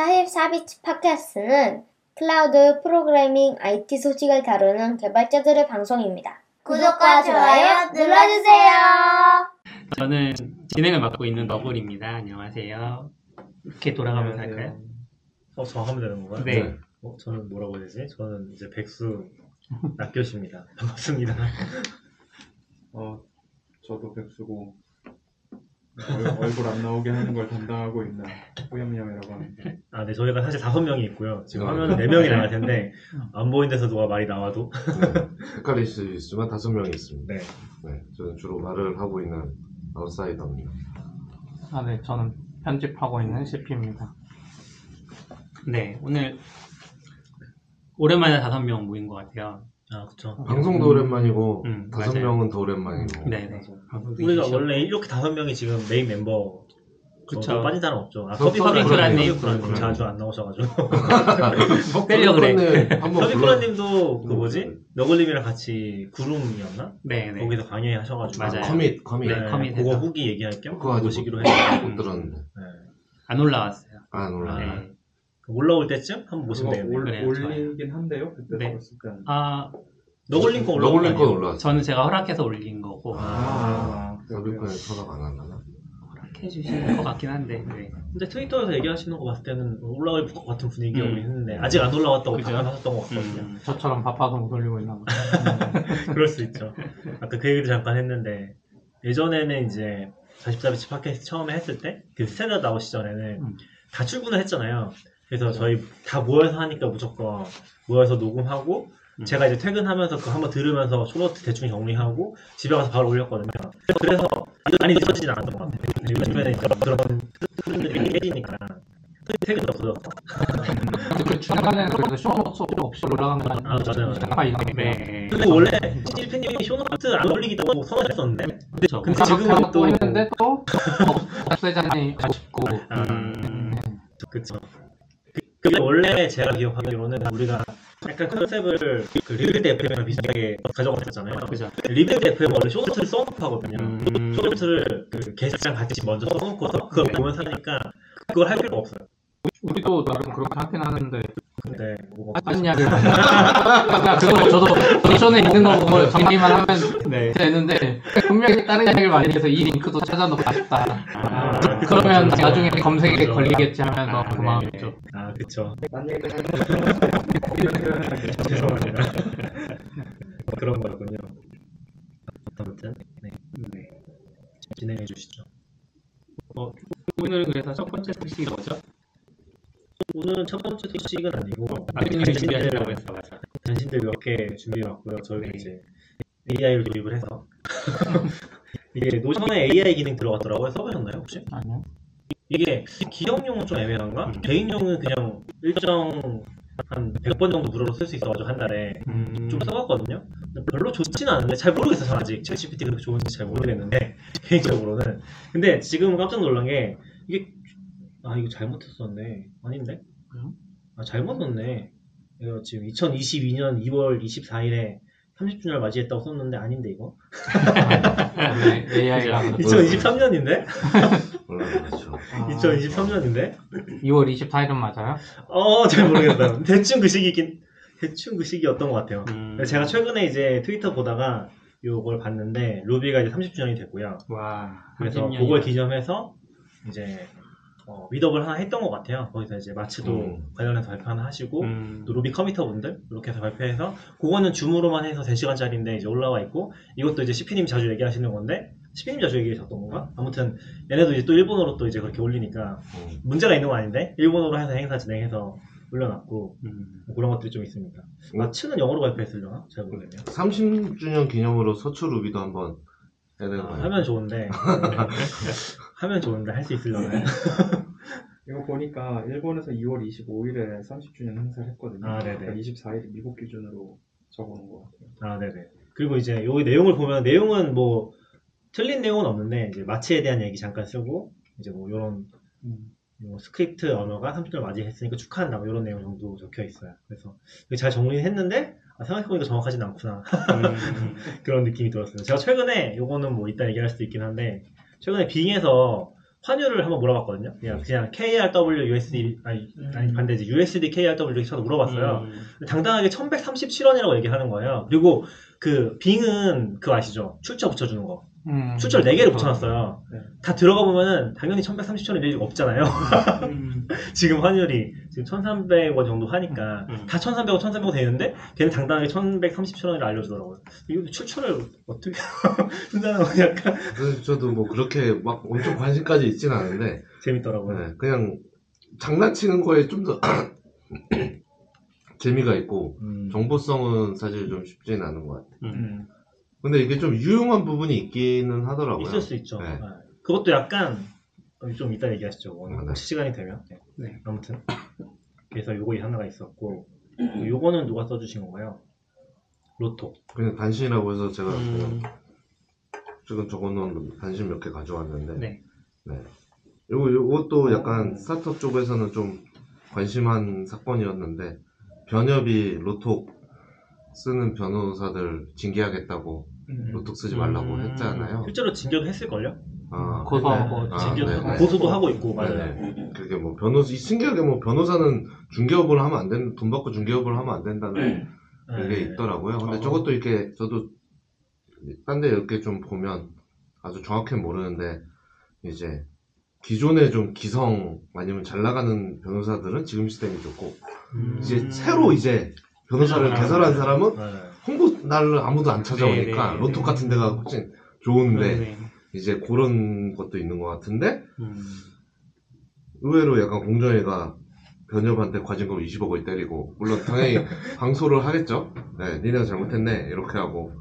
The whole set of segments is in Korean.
44비치 팟캐스트는 클라우드 프로그래밍 IT 소식을 다루는 개발자들의 방송입니다. 구독과 좋아요 눌러주세요. 저는 진행을 맡고 있는 너블입니다. 안녕하세요. 이렇게 돌아가면서 할까요? 어, 저 하면 되는 건가요? 네. 어, 저는 뭐라고 해야 되지? 저는 이제 백수 낙교십니다. 반갑습니다. 어, 저도 백수고 얼, 얼굴 안 나오게 하는 걸 담당하고 있는 호염염이라고 합니다. 아, 네, 저희가 사실 다섯 명이 있고요. 지금 어. 화면은 네 명이 나갈 텐데 안 보이는 데서 누가 말이 나와도 네, 헷갈릴 수 있지만 다섯 명이 있습니다. 네. 네, 저는 주로 말을 하고 있는 아웃사이더입니다. 아, 네, 저는 편집하고 있는 CP입니다. 네, 오늘 오랜만에 다섯 명 모인 것 같아요. 아, 그쵸. 방송도 오랜만이고 음, 다섯 맞아요. 명은 더 오랜만이고. 네 네. 우리가 원래 이렇게 다섯 명이 지금 메인 멤버 그쵸. 빠진 사람 없죠. 아, 서- 서비 서비 쿠라님. 쿠라님 자주 안 나오셔가지고 꼭 빼려 그래. 한번 불러. 서비쿠라님도 그 뭐지? 너글님이랑 같이 구름이었나? 네 네. 거기서 강의 하셔가지고 맞아요. 커밋 커밋 네, 커밋 그거. 후기 얘기할 겸 그거 못, 했는데 못 들었는데 네. 안 올라왔어요. 안 올라. 아. 네. 올라올 때쯤 한번 그거 되겠네요. 올, 그래요, 올리긴 한데요. 그때 네. 들었을 때는. 아, 너글링 거 올라온 거건 아니에요? 올라왔어. 저는 제가 허락해서 올린 거고 아, 서비콘에 서답 안 한다나? 허락해 주신 것 같긴 한데. 네. 근데 트위터에서 얘기하시는 거 봤을 때는 올라올 것 같은 분위기가 음. 했는데 아직 안 올라왔다고? 답변하셨던 것 같거든요. 음, 저처럼 바빠서 못 올리고 있나 보다. 그럴 수 있죠. 아까 그 얘기도 잠깐 했는데 예전에는 이제 44비치 팟캐스트 처음에 했을 때 그 스탠다드 아웃 시절에는 음. 다 출근을 했잖아요. 그래서 저희 다 모여서 하니까 무조건 모여서 녹음하고 음. 제가 이제 퇴근하면서 그거 한번 들으면서 show note 대충 정리하고 집에 가서 바로 올렸거든요. 그래서 많이 늦어지진 않았던 것 같아요. 근데 요즘에는 이제 그런 흐름들이 깨지니까 퇴근도 늦었다. 그 중간에는 그래도 show note 없이 올라간 거 아, 맞아요. 잠깐 이상해. 네. 그리고 원래 신일팬님이 show note 안 올리기도 선언했었는데 그렇죠. 근데 지금은 또- 또 했는데 또 없- 없애자니 아쉽고. 음, 그쵸. 그, 그게 원래 제가 기억하기로는 우리가 약간 컨셉을 그 Rebuild FM이랑 비슷하게 가져갔었잖아요. 그죠. 리빌드 FM 원래 쇼노트를 써놓고 하거든요. 음, show note를 그 게시장 같이 먼저 써놓고서 그걸 보면서 하니까 그걸 할 필요가 없어요. 우리도 나름 그렇게 하긴 하는데 근데 뭐딴 이야기를 그러니까 그거 저도 노션에 있는 거 보고 정리만 하면 네. 되는데 분명히 다른 이야기를 많이 해서 이 링크도 찾아놓고 싶다. 아, 그러면 그쵸. 나중에 검색에 그쵸. 걸리겠지 하면서 아, 그만했죠. 아 그쵸. 딴 얘기 죄송합니다. 그런 거였군요. 아무튼 네. 네. 진행해 주시죠. 오늘 그래서 첫 번째 소식이 뭐죠? 오늘은 첫 번째 소식은 아니고 아드님이 준비하시려고 했어, 맞아. 변신들 몇 개 준비해 왔고요. 저희가 네. 이제 AI를 도입을 해서 이게 노션에 AI 기능 들어갔더라고요. 써보셨나요 혹시? 아니요. 이게 기업용은 좀 애매한가? 음. 개인용은 그냥 일정 한 100번 정도 무료로 쓸 수 있어가지고 한 달에 음, 좀 써봤거든요. 별로 좋지는 않은데 잘 모르겠어요. 저는 아직 챗GPT 그렇게 좋은지 잘 모르겠는데 개인적으로는. 근데 지금 깜짝 놀란 게 이게 아 이거 잘못했었네. 아닌데? 왜요? 아 잘못 썼네. 이거 지금 2022년 2월 24일에 30주년을 맞이했다고 썼는데 아닌데 이거? AI가 2023년인데? 올라가죠. 아. 2023년인데? 2월 24일은 맞아요? 어, 잘 모르겠다. 대충 그 시기긴, 대충 그 시기였던 것 같아요. 음, 제가 최근에 이제 트위터 보다가 요걸 봤는데, Ruby가 이제 30주년이 됐고요. 와, 그래서 30년이요. 그걸 기념해서, 이제, 어, meetup을 하나 했던 것 같아요. 거기서 이제 마츠도 음. 관련해서 발표 하나 하시고, 음, 또 Ruby committer 분들, 이렇게 해서 발표해서, 그거는 Zoom으로만 해서 3시간짜리인데 이제 올라와 있고, 이것도 이제 CP님 자주 얘기하시는 건데, CP님 자주 얘기하셨던 건가? 아무튼, 얘네도 이제 또 일본어로 또 이제 그렇게 올리니까, 음. 문제가 있는 건 아닌데, 일본어로 해서 행사 진행해서 올려놨고, 음, 뭐 그런 것들이 좀 있습니다. 음. 마츠는 영어로 발표했으려나? 잘 모르겠네요. 30주년 기념으로 서초 Ruby도 한번 아. 하면 좋은데, 하면 좋은데 할 수 있으려나? 이거 보니까 일본에서 2월 25일에 30주년 행사를 했거든요. 아, 네네. 그러니까 24일 미국 기준으로 적어놓은 것 같아요. 아, 네네. 그리고 이제 여기 내용을 보면 내용은 뭐 틀린 내용은 없는데 이제 마츠에 대한 얘기 잠깐 쓰고 이제 뭐 이런 음. 뭐 스크립트 언어가 30주년 맞이했으니까 축하한다 뭐 이런 내용 정도 적혀 있어요. 그래서 잘 정리했는데 아, 생각해보니까 정확하진 않구나 음, 그런 느낌이 들었어요. 제가 최근에 요거는 뭐 이따 얘기할 수도 있긴 한데 최근에 빙에서 환율을 한번 물어봤거든요. 그냥 그냥 KRW USD 아니 아니 반대지 USD KRW 이렇게 쳐서 물어봤어요. 음. 당당하게 1137원이라고 얘기하는 거예요. 그리고 그 빙은 그거 아시죠? 출처 붙여주는 거. 음. 출처를 4개를 붙여놨어요. 네. 다 들어가 보면은 당연히 1137원이 일 없잖아요. 음. 지금 환율이 지금 1300원 정도 하니까 음. 다 1300원, 1100원 되는데 걔는 당당하게 1137원을 알려주더라고요. 이거 출처를 어떻게 쓴다는 건 약간 그래서 저도 뭐 그렇게 막 엄청 관심까지 있지는 않은데 재밌더라고요. 네, 그냥 장난치는 거에 좀 더 재미가 있고 음. 정보성은 사실 좀 쉽지는 않은 것 같아요. 음. 음. 근데 이게 좀 유용한 부분이 있기는 하더라고요. 있을 수 있죠. 네. 네. 그것도 약간 어, 좀 이따 얘기하시죠. 오늘 아, 네. 시간이 되면. 네. 네. 아무튼 그래서 요거 하나가 있었고 요거는 누가 써주신 건가요? 로또. 그냥 단신이라고 해서 제가 음. 그냥 지금 적어놓은 단신 몇 개 가져왔는데 네. 요거 요것도 약간 어. 스타트업 쪽에서는 좀 관심한 사건이었는데 변협이 로톡 쓰는 변호사들 징계하겠다고 로톡 쓰지 말라고 음. 했잖아요. 실제로 징계했을걸요? 아, 고소하고 아, 징계 네, 네. 고소도 하고 있고 맞아요. 네네. 그게 뭐 변호사, 이 신기하게 뭐 변호사는 중개업을 하면 안 된다, 돈 받고 중개업을 하면 안 된다는 그게 네. 있더라고요. 근데 어. 저것도 이렇게 저도 딴 데 이렇게 좀 보면 아주 정확히는 모르는데 이제 기존에 좀 기성 아니면 잘 나가는 변호사들은 지금 시스템이 좋고 음. 이제 새로 이제 변호사를 아, 개설한 사람은 네. 홍보 날을 아무도 안 찾아오니까 네, 네, 로또 네. 같은 데가 훨씬 좋은데 네. 이제 그런 것도 있는 것 같은데 음. 의외로 약간 공정위가 변협한테 과징금 20억을 때리고 물론 당연히 방소를 하겠죠. 네, 니네가 잘못했네 이렇게 하고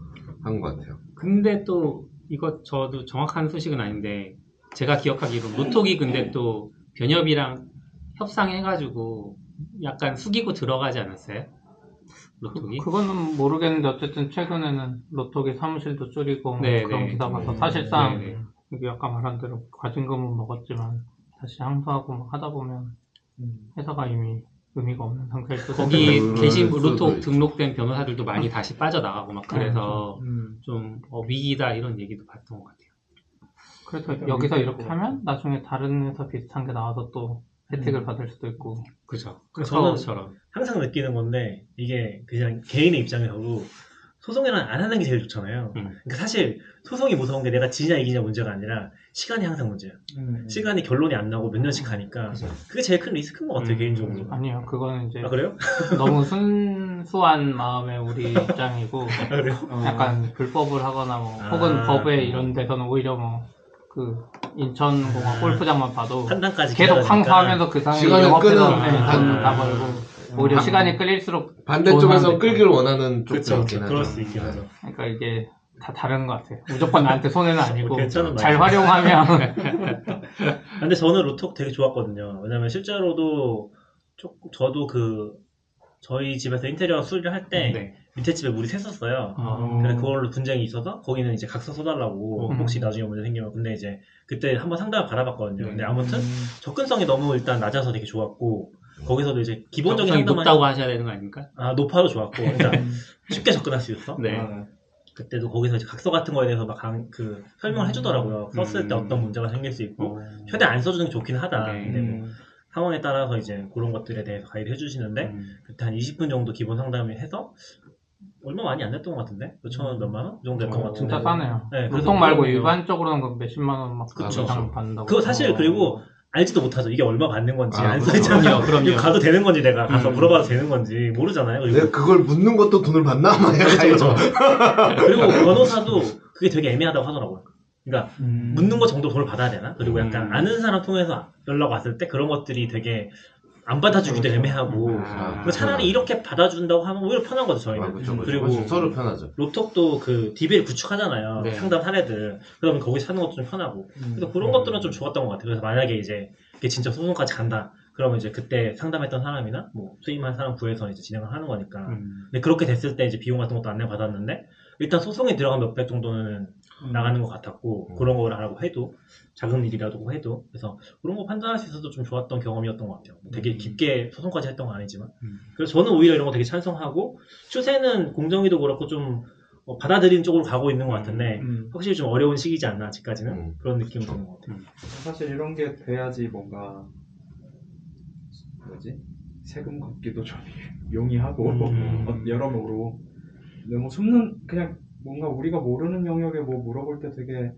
한 것 같아요. 근데 또 이거 저도 정확한 소식은 아닌데 제가 기억하기로 로톡이 근데 또 변협이랑 협상해가지고 약간 숙이고 들어가지 않았어요? 로톡이? 그, 그거는 모르겠는데 어쨌든 최근에는 로또기 사무실도 줄이고 뭐 네, 그런 네. 기사 봐서 음, 사실상 네, 네. 이게 아까 말한 대로 과징금은 먹었지만 다시 항소하고 막 하다 보면 회사가 이미 의미가 없는 상태일 수도 거기. 그럴 계신 로톡. 등록된 변호사들도 많이 다시 빠져나가고 막 그래서 음. 좀 어, 위기다 이런 얘기도 봤던 것 같아요. 그래서 여기서 이렇게 하면 나중에 다른 회사 비슷한 게 나와서 또 혜택을 받을 수도 있고 그죠. 그래서 카카오처럼. 항상 느끼는 건데 이게 그냥 개인의 입장에서도 소송이란 안 하는 게 제일 좋잖아요. 음. 그러니까 사실 소송이 무서운 게 내가 지냐 이기냐 문제가 아니라 시간이 항상 문제야. 음. 시간이 결론이 안 나고 몇 년씩 가니까 그게 제일 큰 리스크인 것 같아요 음. 개인적으로. 아니요 그거는 이제 아 그래요? 너무 순수한 마음의 우리 입장이고 아 그래요? 어. 약간 불법을 하거나 뭐 아. 혹은 법에 이런 데서는 오히려 뭐 그 인천공항 아. 골프장만 봐도 판단까지 계속 기다려야 되니까. 항소하면서 그 상황이 시간을 영업해서 끄는 네, 아. 다 벌고 오히려 아. 시간이 끌릴수록 반대쪽에서 좋은 끌기를 원하는 쪽도 그렇죠. 있긴 하죠. 그럴 수 있긴 하죠. 그러니까 이게 다 다른 것 같아요. 무조건 나한테 손해는 아니고 괜찮은 잘 말이죠. 활용하면 근데 저는 로톡 되게 좋았거든요. 왜냐면 실제로도 조, 저도 그 저희 집에서 인테리어 수리를 할 때 네. 밑에 집에 물이 샜었어요. 어. 그래 그걸로 분쟁이 있어서 거기는 이제 각서 써달라고 음. 혹시 나중에 문제 생기면 근데 이제 그때 한번 상담을 받아봤거든요. 네. 근데 아무튼 접근성이 너무 일단 낮아서 되게 좋았고 거기서도 이제 기본적인 상담만 높다고 하셔야 되는 거 아닙니까? 아 높아도 좋았고 그러니까 쉽게 접근할 수 있어. 네. 아, 그때도 거기서 이제 각서 같은 거에 대해서 막그 설명을 해주더라고요. 썼을 때 음. 어떤 문제가 생길 수 있고 어. 최대 안 써주는 게 좋긴 하다. 네. 근데 뭐 음. 상황에 따라서 이제 그런 것들에 대해서 가이드 해주시는데 음. 그때 한 20분 정도 기본 상담을 해서 얼마 많이 안 냈던 것 같은데 몇천 원 몇만 원 정도 냈던 어, 것 같은데 진짜 싸네요. 네, 그래서 보통 말고 그거는 일반적으로는 그 몇십만 원막 그쵸. 이상 받는다고. 그거 사실 어. 그리고 알지도 못하죠 이게 얼마 받는 건지 아, 안 그렇죠. 써있잖아요 그럼요, 그럼요. 이거 가도 되는 건지 내가 가서 음. 물어봐도 되는 건지 모르잖아요 그리고, 내가 그걸 묻는 것도 돈을 받나? 막 그렇죠, 해가지고. 그리고 변호사도 그게 되게 애매하다고 하더라고요 그러니까 음. 묻는 거 정도 돈을 받아야 되나? 그리고 약간 음. 아는 사람 통해서 연락 왔을 때 그런 것들이 되게 안 받아주기도 그렇죠. 애매하고 아. 그리고 차라리 이렇게 받아준다고 하면 오히려 편한 거죠 저희는 아, 그쵸, 그쵸. 그리고 훨씬 서로 편하죠. 로톡도 그 DB를 구축하잖아요. 네. 상담 사례들. 그러면 거기 찾는 것도 좀 편하고. 음. 그래서 그런 것들은 좀 좋았던 것 같아요. 그래서 만약에 이제 이게 진짜 소송까지 간다. 그러면 이제 그때 상담했던 사람이나 뭐 수임한 사람 구해서 이제 진행을 하는 거니까. 음. 근데 그렇게 됐을 때 이제 비용 같은 것도 안내 받았는데 일단 소송에 들어간 몇백 정도는 음. 나가는 것 같았고 음. 그런 거를 하라고 해도 작은 일이라도 해도 그래서 그런 거 판단할 수 있어서 좀 좋았던 경험이었던 것 같아요. 뭐 되게 음. 깊게 소송까지 했던 건 아니지만 음. 그래서 저는 오히려 이런 거 되게 찬성하고 추세는 공정위도 그렇고 좀뭐 받아들이는 쪽으로 가고 있는 것 같은데 음. 확실히 좀 어려운 시기지 않나 아직까지는 음. 그런 느낌이 드는 것 같아요. 사실 이런 게 돼야지 뭔가 뭐지 세금 걷기도 좀 용이하고 음. 어, 여러모로 너무 숨는 그냥 뭔가 우리가 모르는 영역에 뭐 물어볼 때 되게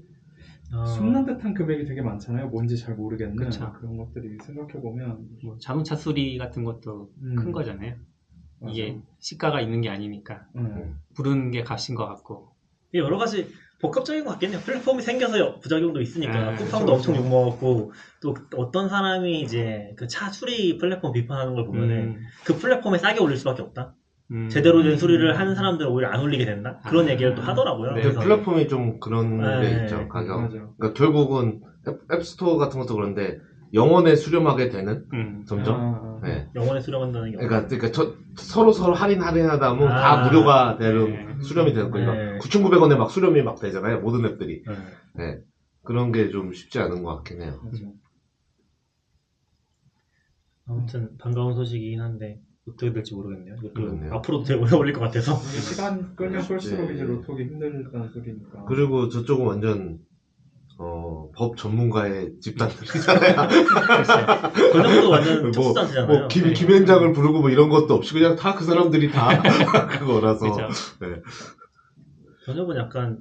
아, 숨는 듯한 금액이 되게 많잖아요. 뭔지 잘 모르겠는 그쵸. 그런 것들이 생각해 보면 뭐 자동차 수리 같은 것도 음. 큰 거잖아요. 이게 시가가 있는 게 아니니까 음. 부르는 게 값인 것 같고. 여러 가지 복합적인 것 같겠네요. 플랫폼이 생겨서 부작용도 있으니까 네, 쿠팡도 그렇죠, 엄청 그렇죠. 욕먹었고 또 어떤 사람이 이제 그 차 수리 플랫폼 비판하는 걸 보면은 음, 그 플랫폼에 싸게 올릴 수밖에 없다. 음. 제대로 된 수리를 하는 사람들은 오히려 안 올리게 된다. 그런 아. 얘기를 또 하더라고요. 네, 플랫폼이 좀 그런 네, 게 있죠 가격. 맞아. 그러니까 결국은 앱, 앱스토어 같은 것도 그런데 영원에 수렴하게 되는 음. 점점. 아, 아. 네. 영원에 수령한다는 게 그러니까, 그러니까 저- 서로 서로 할인 할인하다 보면 아, 다 무료가 되는 네. 수렴이 되는 거예요. 네. 9,900원에 막 수렴이 막 되잖아요. 모든 앱들이. 네. 그런 게 좀 쉽지 않은 것 같긴 해요. 맞아. 아무튼 반가운 소식이긴 한데 어떻게 될지 모르겠네요. 그렇네요. 앞으로도 되게 오래 걸릴 것 같아서. 이게 시간 끌면 끌수록 네. 이제 로톡이 힘들다는 소리니까. 그리고 저쪽은 완전 어, 법 전문가의 집단들이잖아요. 권역도 완전 뭐, 특수단체잖아요. 뭐 김, 김현장을 부르고 뭐 이런 것도 없이 그냥 다 그 사람들이 다 그거라서 그죠. 전역은 약간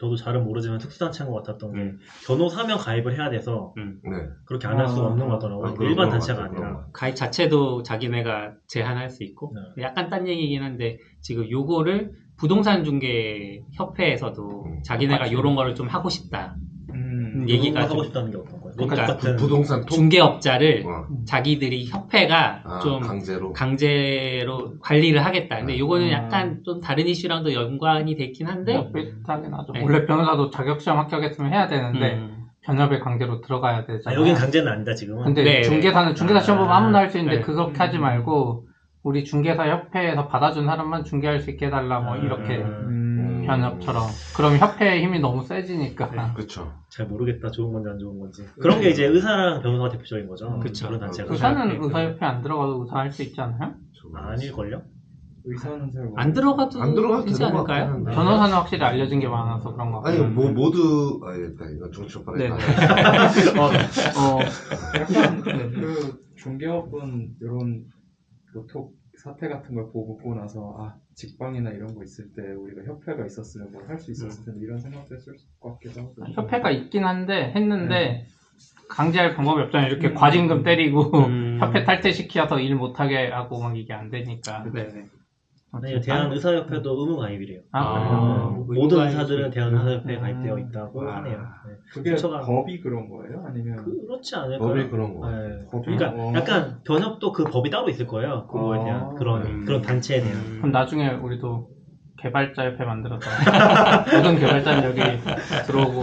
저도 잘은 모르지만 특수단체인 것 같았던 게 음. 변호사면 가입을 해야 돼서 네. 그렇게 안 할 수가 아, 없는 것 아, 같더라고요. 그런 일반 것 단체가 아니라. 것 가입 자체도 자기네가 제한할 수 있고 네. 약간 딴 얘기긴 한데 지금 요거를 부동산 중개 협회에서도 음. 자기네가 맞지. 요런 거를 좀 하고 싶다. 음. 얘기가 하고 좀- 싶다는 게 어떤? 그러니까 똑같은 부동산 통 중개업자를 어, 자기들이 협회가 아, 좀 강제로 강제로 관리를 하겠다. 근데 아. 요거는 약간 좀 다른 이슈랑도 연관이 되긴 한데 뭐 비슷하긴 하죠. 네. 원래 변호사도 자격시험 합격했으면 해야 되는데 음, 변협에 강제로 들어가야 아, 되잖아요. 여긴 강제는 아니다 지금은. 근데 네, 중개사는 중개사 시험 보면 아, 아무나 할 수 있는데 네. 그렇게 하지 말고 우리 중개사 협회에서 받아준 사람만 중개할 수 있게 해달라 뭐 이렇게 음. 변협처럼 그럼 협회의 힘이 너무 세지니까 네. 그쵸 잘 모르겠다. 좋은 건지 안 좋은 건지. 그런 게 이제 의사랑 변호사가 대표적인 거죠. 음, 그쵸. 그런 단체가. 의사는 의사- 의사협회 안 들어가도 의사 할 수 있지 않아요? 아닐걸요? 의사는 잘 안 들어가도 안 들어가도 되지 되는 것 않을까요? 한데. 변호사는 확실히 알려진 게 많아서 그런 거 아니 같아요. 뭐 모두 아니 일단 이건 정치 오빠라 네. 어, 어, 약간 그 중개업은 이런 로톡 사태 같은 걸 보고 나서 아 직방이나 이런 거 있을 때 우리가 협회가 있었으면 뭘 할 수 있었을 텐데 이런 생각도 했을 것 같기도 하고 협회가 있긴 한데 했는데 강제할 방법이 없잖아요. 이렇게 음. 과징금 때리고 음. 협회 탈퇴시켜서 일 못하게 하고 막 이게 안 되니까. 네네. 아니, 대한의사협회도 의무 가입이래요. 아, 아, 그래요? 어, 의무 모든 가입 의사들은. 대한의사협회에 음. 가입되어 있다고 와. 하네요. 네. 그게 순서가- 법이 그런 거예요? 아니면 그렇지 않을까요? 법이 그런 거 네. 법이? 그러니까 어. 약간 변협도 그 법이 따로 있을 거예요. 그거에 아. 대한 그런 음. 그런 단체에 대한. 음. 그럼 나중에 우리도 개발자 협회 만들어서 모든 개발자는 여기 들어오고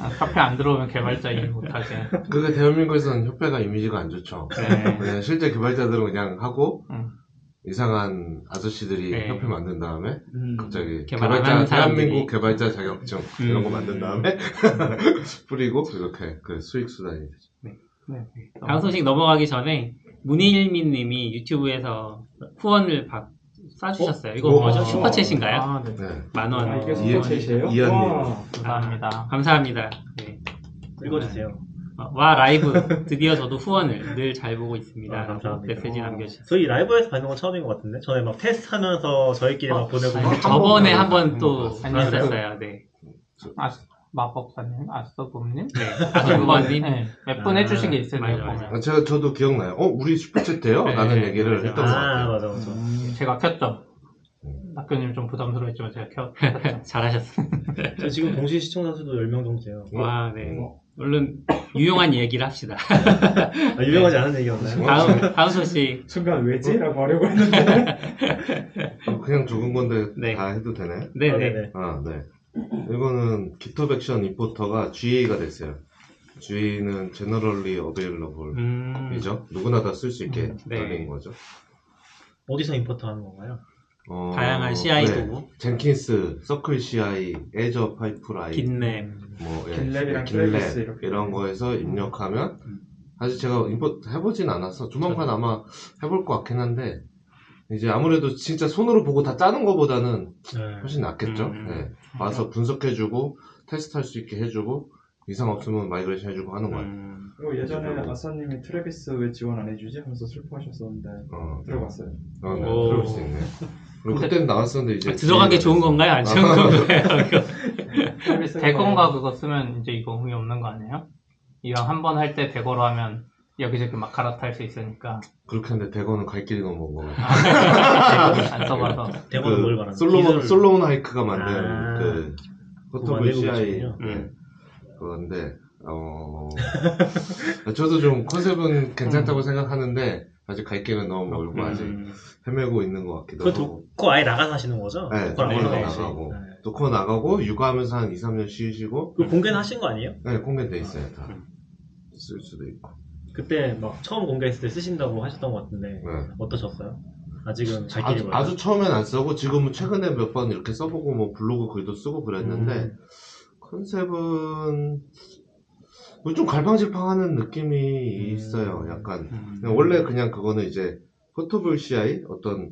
아, 협회 안 들어오면 개발자 일 못하게. 그게 대한민국에서는 협회가 이미지가 안 좋죠 네. 그냥 실제 개발자들은 그냥 하고 응. 이상한 아저씨들이 네. 협회 만든 다음에 음. 갑자기 개발 개발자. 대한민국 개발자 자격증 이런 거 음. 만든 다음에 뿌리고 이렇게 그 수익 수단이 되죠. 네. 다음 소식 넘어가기 전에 문일민 님이 유튜브에서 후원을 받, 쏴주셨어요. 이거 어? 뭐죠? 어. 슈퍼챗인가요? 아, 네. 네. 만 원. 아, 이게 슈퍼챗이에요? 이해님. 와. 감사합니다. 감사합니다. 네. 읽어주세요. 어, 와 라이브 드디어 저도 후원을 늘 잘 보고 있습니다. 아, 감사합니다. 메시지 남겨주셨어요. 저희 라이브에서 받는 건 처음인 것 같은데 전에 막 테스트하면서 저희끼리 막 보내고 아니, 막 저번에 한한번번또 아니, 했었어요. 네. 아, 마법사님, 아스터봄님, 네. 아줌버님. 네, 몇분 아, 해주신 게 있어요. 맞아, 맞아. 아, 제가 저도 기억나요. 어 우리 슈퍼챗 돼요? 네, 라는 얘기를 맞아. 했던 것아 같아요. 맞아 맞아. 제가 켰죠. 낙교님 좀 부담스러웠지만 제가 켰, 켰죠. 잘하셨어요. 저 지금 동시 시청자 수도 10명 정도 돼요. 와, 네. 어. 얼른 유용한 얘기를 합시다. 아, 유명하지 않은 얘기였나요? 다음 다음 소식. 순간 왜지? 라고 하려고 했는데 그냥 적은 건데 네. 다 해도 되나요? 네, 아, 네. 네네. 아, 네. 이거는 GitHub Actions Importer가 GA가 됐어요. GA는 Generally Available이죠. 음, 누구나 다 쓸 수 있게 음, 네. 달린 거죠. 어디서 import 하는 건가요? 어, 다양한 CI 네. 도구, Jenkins, CircleCI, Azure Pipelines, GitLab, 뭐 예, GitLab이랑 GitLab 플레이리스 이렇게. 이런 거에서 입력하면 사실 제가 import 해보진 않았어. 조만간 아마 해볼 것 같긴 한데 이제 아무래도 진짜 손으로 보고 다 짜는 것보다는 네. 훨씬 낫겠죠. 음. 네. 와서 분석해주고 테스트할 수 있게 해주고 이상 없으면 migration 해주고 하는 거예요. 음, 그리고 예전에 아싸님이 Travis 왜 지원 안 해주지? 하면서 슬퍼하셨었는데 어, 들어갔어요. 어, 네, 오. 그럴 수 있네. 그때는 나왔었는데 이제 들어간 게 좋은 건가요? 안 좋은 아. 건가요? Dagger인가 그거 쓰면 이제 이거 의미 없는 거 아니에요? 이왕 한 번 할 때 대거로 하면 여기저기 막 갈아탈 수 있으니까 그렇게 하는데 대거는 갈 길이 너무 먼거 같아요. 안 써봐서 대본은 뭘 말하는 솔로몬 기술- 솔로몬 하이크가 만든 아. 그 그거 포토블 만들고 CI 계시군요. 네. 그건데 어 저도 좀 컨셉은 괜찮다고 생각하는데 아직 갈 길은 너무 멀고 아직 음, 헤매고 있는 것 같기도 그 하고 도코 아예 나가서 하시는 거죠? 네, 아예 나가고. 나가고. 네. 도코 나가고 육아하면서 한 2, 3년 쉬시고 그 공개는 하신 거 아니에요? 네 공개돼 있어요 다 음. 쓸 수도 있고 그때 막 처음 공개했을 때 쓰신다고 하셨던 것 같은데 네. 어떠셨어요? 아직은 갈 길이 아주, 멀어요. 아주 처음엔 안 쓰고 지금은 최근에 몇 번 이렇게 써보고 뭐 블로그 글도 쓰고 그랬는데 음. 컨셉은 뭐좀 갈팡질팡하는 느낌이 음. 있어요. 약간 음. 원래 그냥 그거는 이제 포토블 CI 어떤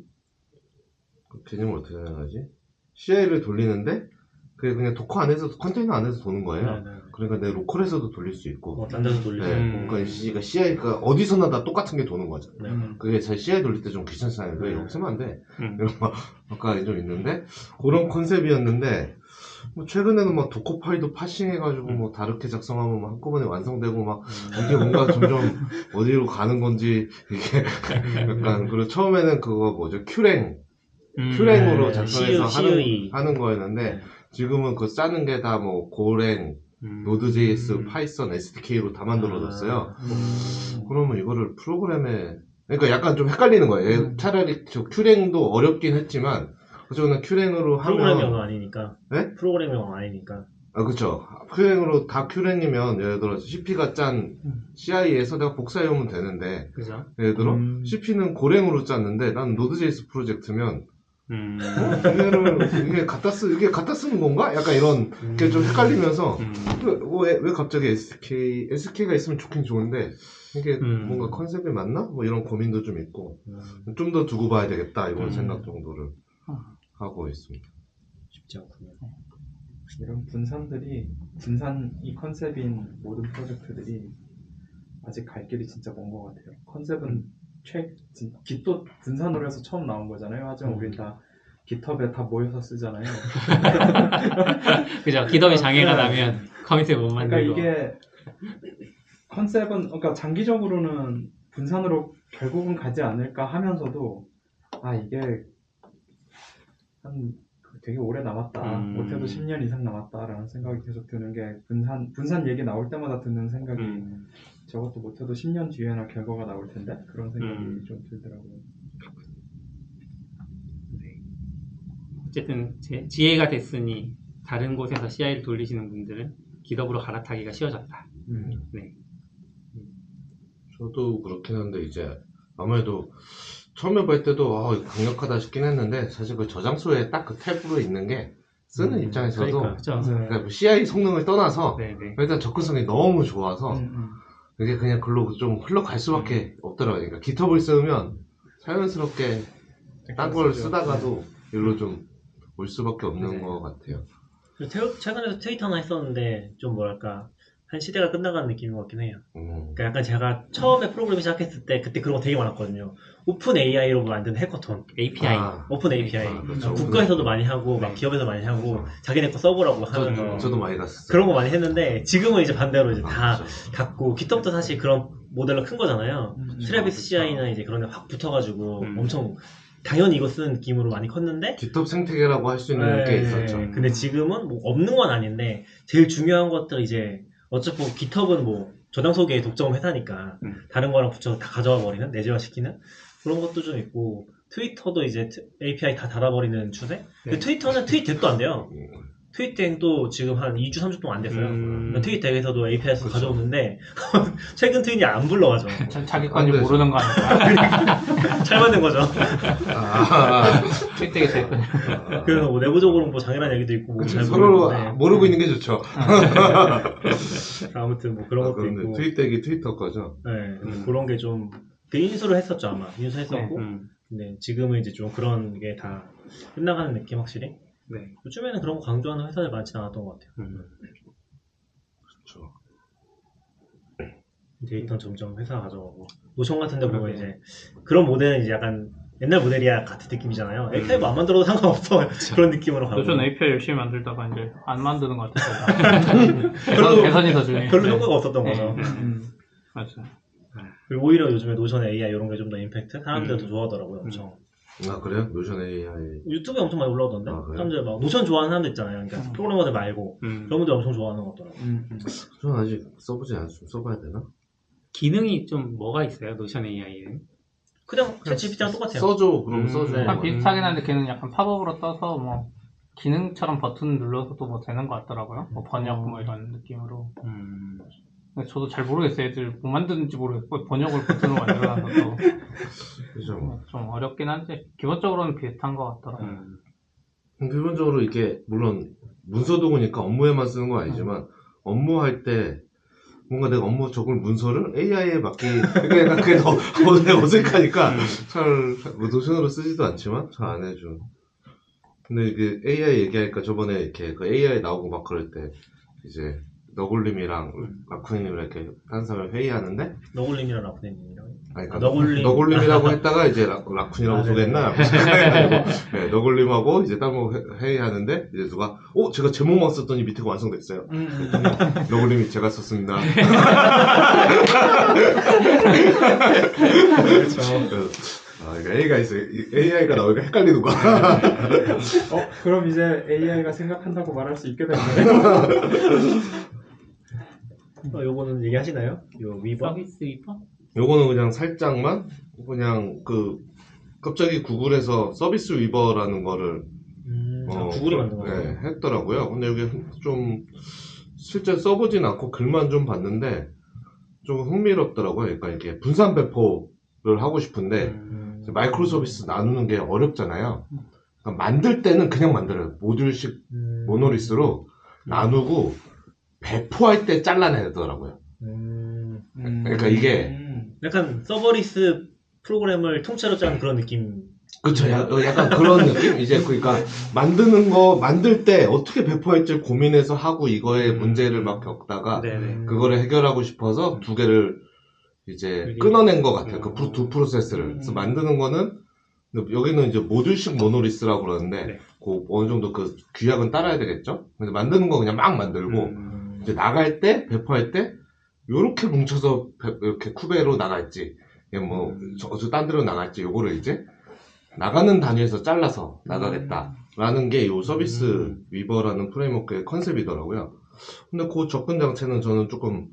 그 개념을 어떻게 생각하지? CI를 돌리는데 그게 그냥 Docker 안에서 컨테이너 안에서 도는 거예요. 네, 네. 그러니까 내 local에서도 돌릴 수 있고. 뭐, 딴 데서 돌리고. 네, 음. 그러니까 CI가 CI가 어디서나 다 똑같은 게 도는 거죠. 네. 음. 그게 제 CI 돌릴 때 좀 귀찮잖아요. 왜 네. 이렇게 쓰면 안 돼? 음. 이런 거 아까 좀 있는데 그런 컨셉이었는데 뭐 최근에는 막 Dockerfile도 parsing해가지고 뭐 다르게 작성하면 막 한꺼번에 완성되고 막 이게 뭔가 점점 어디로 가는 건지 이게 약간 그리고 처음에는 그거 뭐죠 CUE lang 음. 큐랭으로 네, 작성해서 CU. 하는 하는 거였는데 네. 지금은 그 짜는 게 다 뭐 Golang 음. Node.js, 음. Python, SDK로 다 만들어졌어요. 음. 그러면 이거를 프로그램에 그러니까 약간 좀 헷갈리는 거예요. 얘 음. 차라리 저 CUE lang도 어렵긴 했지만 어쨌거나 CUE lang으로 프로그램 하면 YAML 아니니까. 네? 프로그램 YAML 아니니까. 아 그쵸 큐랭으로 다 큐랭이면 예를 들어 CP가 짠 음. CI에서 내가 복사해오면 되는데 그죠? 예를 들어 음. CP는 Golang으로 짰는데 난 Node.js 프로젝트면 음. 어? 이게 갖다 쓰 이게 갖다 쓰는 건가? 약간 이런 게좀 헷갈리면서 음. 왜, 왜 갑자기 SK SK가 있으면 좋긴 좋은데 이게 음. 뭔가 컨셉이 맞나? 뭐 이런 고민도 좀 있고 음, 좀더 두고 봐야 되겠다 이런 음. 생각 정도를 음. 하고 있습니다. 쉽지 않군요. 이런 분산들이 분산 이 컨셉인 모든 프로젝트들이 아직 갈 길이 진짜 먼 것 같아요. 컨셉은 최 진- 깃도 분산으로 해서 처음 나온 거잖아요. 하지만 우린 다 깃허브에 다 모여서 쓰잖아요. 그죠? 기덥이 장애가 네. 나면 커밋을 못 그러니까 만들고. 이게 컨셉은 그러니까 장기적으로는 분산으로 결국은 가지 않을까 하면서도 아 이게 한 되게 오래 남았다 음. 못해도 10년 이상 남았다라는 생각이 계속 드는 게 분산 분산 얘기 나올 때마다 듣는 생각이 음. 저것도 못해도 10년 뒤에나 결과가 나올 텐데 그런 생각이 음. 좀 들더라고요. 어쨌든 제, 지혜가 됐으니 다른 곳에서 CI를 돌리시는 분들은 기덥으로 갈아타기가 쉬워졌다. 음. 네. 저도 그렇긴 한데 이제 아무래도 처음에 볼 때도 아, 이거 강력하다 싶긴 했는데 사실 그 저장소에 딱 그 탭으로 있는 게 쓰는 음, 입장에서도 그러니까. 그죠? 그러니까 뭐 CI 성능을 떠나서 네네. 일단 접근성이 너무 좋아서 음, 음. 이게 그냥 글로 좀 흘러갈 수밖에 없더라고요. 그러니까 GitHub를 쓰면 자연스럽게 딴 걸 쓰죠. 쓰다가도 일로 좀 올 수밖에 없는 네. 것 같아요. 태- 최근에도 트위터 하나 했었는데 좀 뭐랄까 한 시대가 끝나가는 느낌인 것 같긴 해요. 음. 그러니까 약간 제가 처음에 프로그램 시작했을 때 그때 그런 거 되게 많았거든요. open API로 만든 해커톤, API. 아, open API. 아, 그렇죠. 국가에서도 많이 하고 막 네. 기업에서 많이 하고 그렇죠. 자기네 거 써보라고 저, 하면서 저도 많이 갔어요. 그런 거 많이 했는데 지금은 이제 반대로 이제 다 아, 그렇죠. 닫고 GitHub도 사실 그런 모델로 큰 거잖아요. 음. Travis CI는 이제 그런 데 확 붙어가지고 음. 엄청 당연히 이거 쓰는 느낌으로 많이 컸는데 GitHub 생태계라고 할 수 있는 게 네, 있었죠. 근데 지금은 뭐 없는 건 아닌데 제일 중요한 것들 이제 어차피 GitHub는 뭐 저장소계의 독점 회사니까 음. 다른 거랑 붙여서 다 가져와 버리는 내재화 시키는 그런 것도 좀 있고 트위터도 이제 트- API 다 닫아버리는 추세. 네. 트위터는 TweetDeck도 안 돼요. 음. TweetDeck도 지금 한 2주 3주 동안 안 됐어요. 음. TweetDeck에서도 API에서 그쵸. 가져오는데 최근 트윗이 안 불러가죠. 자- 자기 건지 안 되죠. 모르는 거 아닐까? 잘 만든 거죠. 아, 트윗되게 됐고 그래서 뭐 내부적으로 뭐 장애란 얘기도 있고 뭐 잘 서로 모르겠는데 모르고 있는 게 좋죠. 아무튼 뭐 그런 아, 것도 있고 트윗 덱이 트위터 거죠. 네, 음. 그런 게 좀, 그 인수를 했었죠, 아마. 인수 했었고, 음. 근데 지금은 이제 좀 그런 게 다 끝나가는 느낌 확실히. 네. 요즘에는 그런 거 강조하는 회사들 많지 않았던 것 같아요. 음. 그렇죠. 데이터는 점점 회사가 가져가고 Notion 같은 데 보면. 이제 그런 모델은 이제 약간 옛날 모델이야 같은 느낌이잖아요. 음. API 뭐안 만들어도 상관없어. 그런 느낌으로 가고. 요즘 API 열심히 만들다가 이제 안 만드는 것 같아서 개선, 개선이 더 중요해요. 별로 효과가 없었던 네. 거죠. 음. 맞아요. 그리고 오히려 요즘에 Notion AI 이런 게 좀 더 임팩트? 사람들이 음. 더 좋아하더라고요, 엄청. 아 그래요? Notion AI 유튜브에 엄청 많이 올라오던데? 아, 그래요? 사람들 막 Notion 좋아하는 사람들 있잖아요. 그러니까 음. 프로그래머들 말고. 음. 그런 분들 엄청 좋아하는 것 같더라고요. 음. 음. 저는 아직 써보지 않았어요. 써봐야 되나? 기능이 좀 뭐가 있어요? 노션 AI는? 그냥 제 GPT랑 똑같아요. 써줘 그럼 음, 써줘. 네. 약간 비슷하긴 한데 걔는 약간 팝업으로 떠서 뭐 기능처럼 버튼 눌러서도 뭐 되는 것 같더라고요. 뭐 번역 뭐 이런 느낌으로. 음. 저도 잘 모르겠어요. 애들 뭐 만드는지 모르겠고 번역을 버튼으로 만들어놔서 그죠. 뭐. 좀 어렵긴 한데 기본적으로는 비슷한 것 같더라고요. 음. 기본적으로 이게 물론 문서 도구니까 업무에만 쓰는 건 아니지만 업무할 때 뭔가 내가 업무 적을 문서를 AI에 맡기 그게 약간 그게 더 어- 어색하니까 잘뭐 노션으로 쓰지도 않지만 잘 안 해줘. 근데 이게 AI 얘기하니까 저번에 이렇게 그 AI 나오고 막 그럴 때 이제 너굴님이랑 라쿠님이랑 이렇게 한 사람 회의하는데 너굴님이랑 라프네님이랑. 아니, 그러니까 아, 너굴님. 너굴님이라고 했다가 이제 라, 라쿤이라고 아, 소개했나? 네네. 네, 너굴님하고 이제 딴거 회의하는데 이제 누가 어 제가 제목만 썼더니 밑에가 완성됐어요. 음, 음. 너굴님이 제가 썼습니다. 그렇죠. 아, 그러니까 A가 있어요. AI가 나오니까 헷갈리는 거야. 어, 그럼 이제 AI가 생각한다고 말할 수 있게 됐네요. 어, 요거는 얘기하시나요? 요 위버? 서비스 위버? 요거는 그냥 살짝만 그냥 그 갑자기 구글에서 서비스 위버라는 거를 음, 아, 어, 구글이 만든 네, 거예요. 했더라고요. 근데 여기 좀 실제 써보진 않고 글만 좀 봤는데 좀 흥미롭더라고요. 그러니까 이게 분산 배포를 하고 싶은데 음. 마이크로 서비스 나누는 게 어렵잖아요. 그러니까 만들 때는 그냥 만들어요. 모듈식 음. 모노리스로 나누고 배포할 때 잘라내더라고요. 음, 그러니까 이게- 음. 약간 serverless 프로그램을 통째로 짜는 그런 느낌. 어, 약간 그런 느낌? 이제 그러니까 만드는 거 만들 때 어떻게 배포할지 고민해서 하고 이거에 문제를 막 겪다가 네네. 그거를 해결하고 싶어서 두 개를 이제 끊어낸 것 같아요. 그 음. 프로- 두 프로세스를. 음. 그래서 만드는 거는 여기는 이제 모듈식 monolith라고 그러는데 네. 그 어느 정도 그 규약은 따라야 되겠죠. 근데 만드는 거 그냥 막 만들고 음. 이제 나갈 때 배포할 때 요렇게 뭉쳐서 배- 이렇게 쿠베로 나갈지 뭐 음. 저, 저딴 데로 나갈지 요거를 이제 나가는 단위에서 잘라서 나가겠다라는 게 요 서비스 음. 위버라는 프레임워크의 컨셉이더라고요. 근데 그 접근 장치는 저는 조금